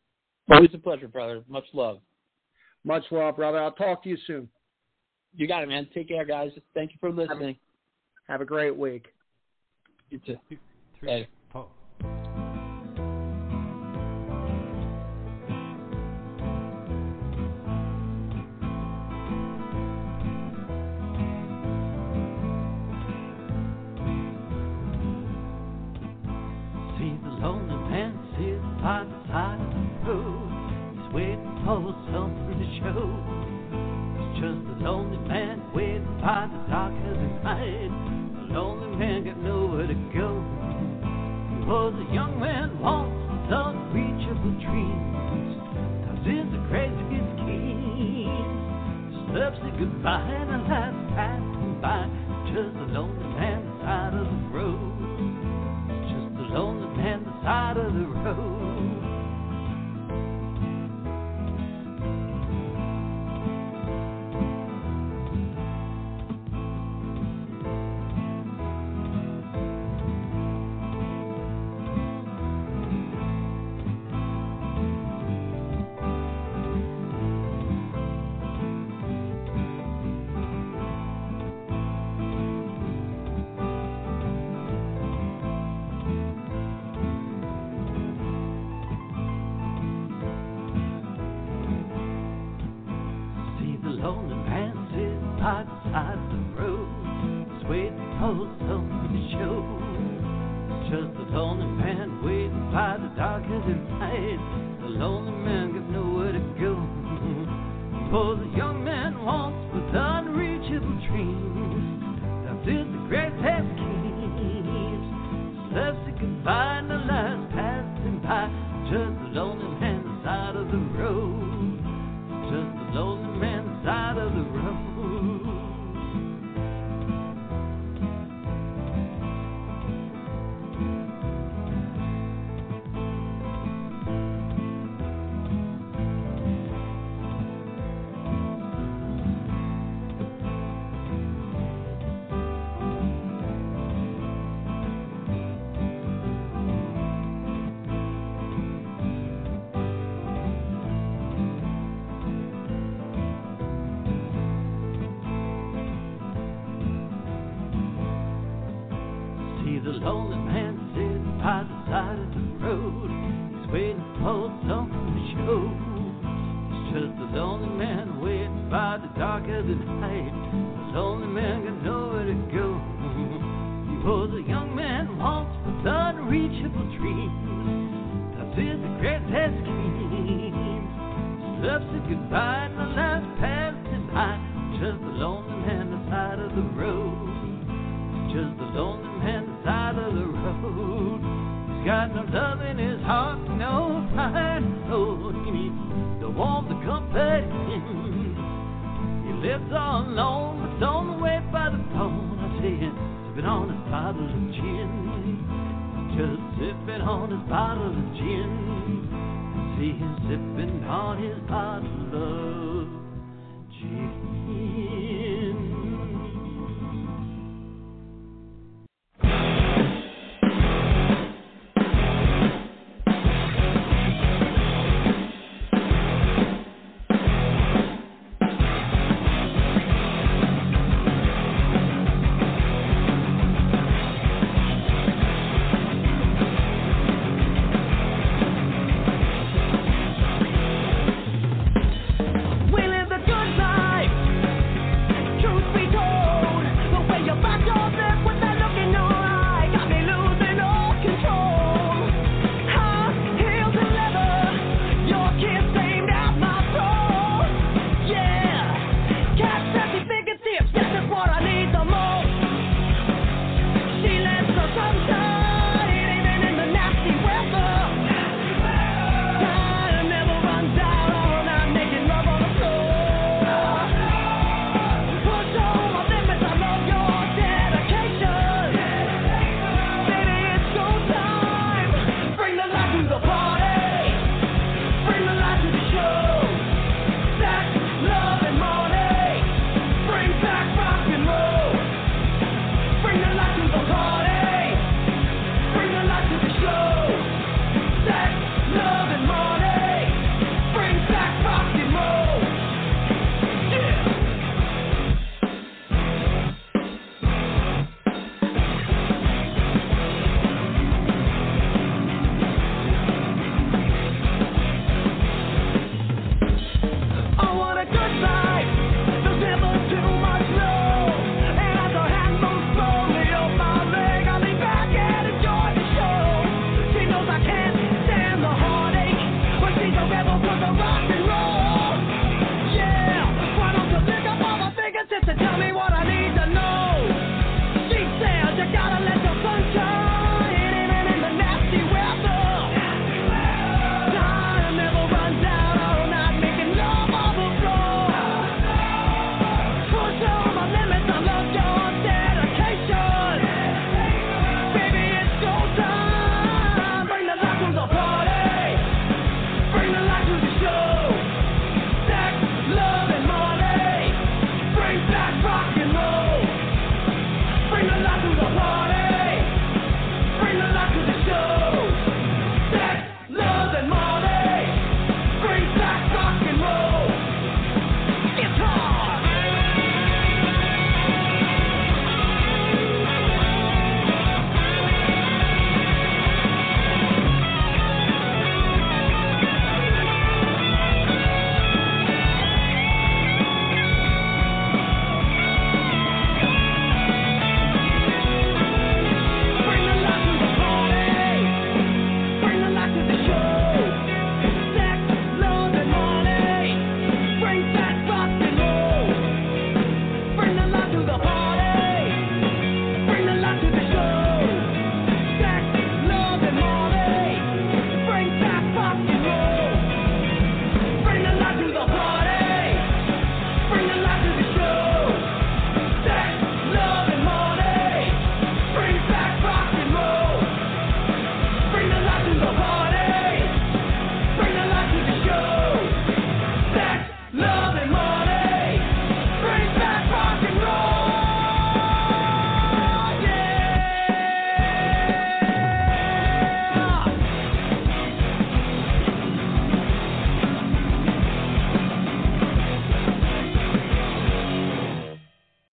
Always a pleasure, brother. Much love. Much love, brother. I'll talk to you soon. You got it, man. Take care, guys. Thank you for listening. Have a great week. You too. Later. Man the side of the road.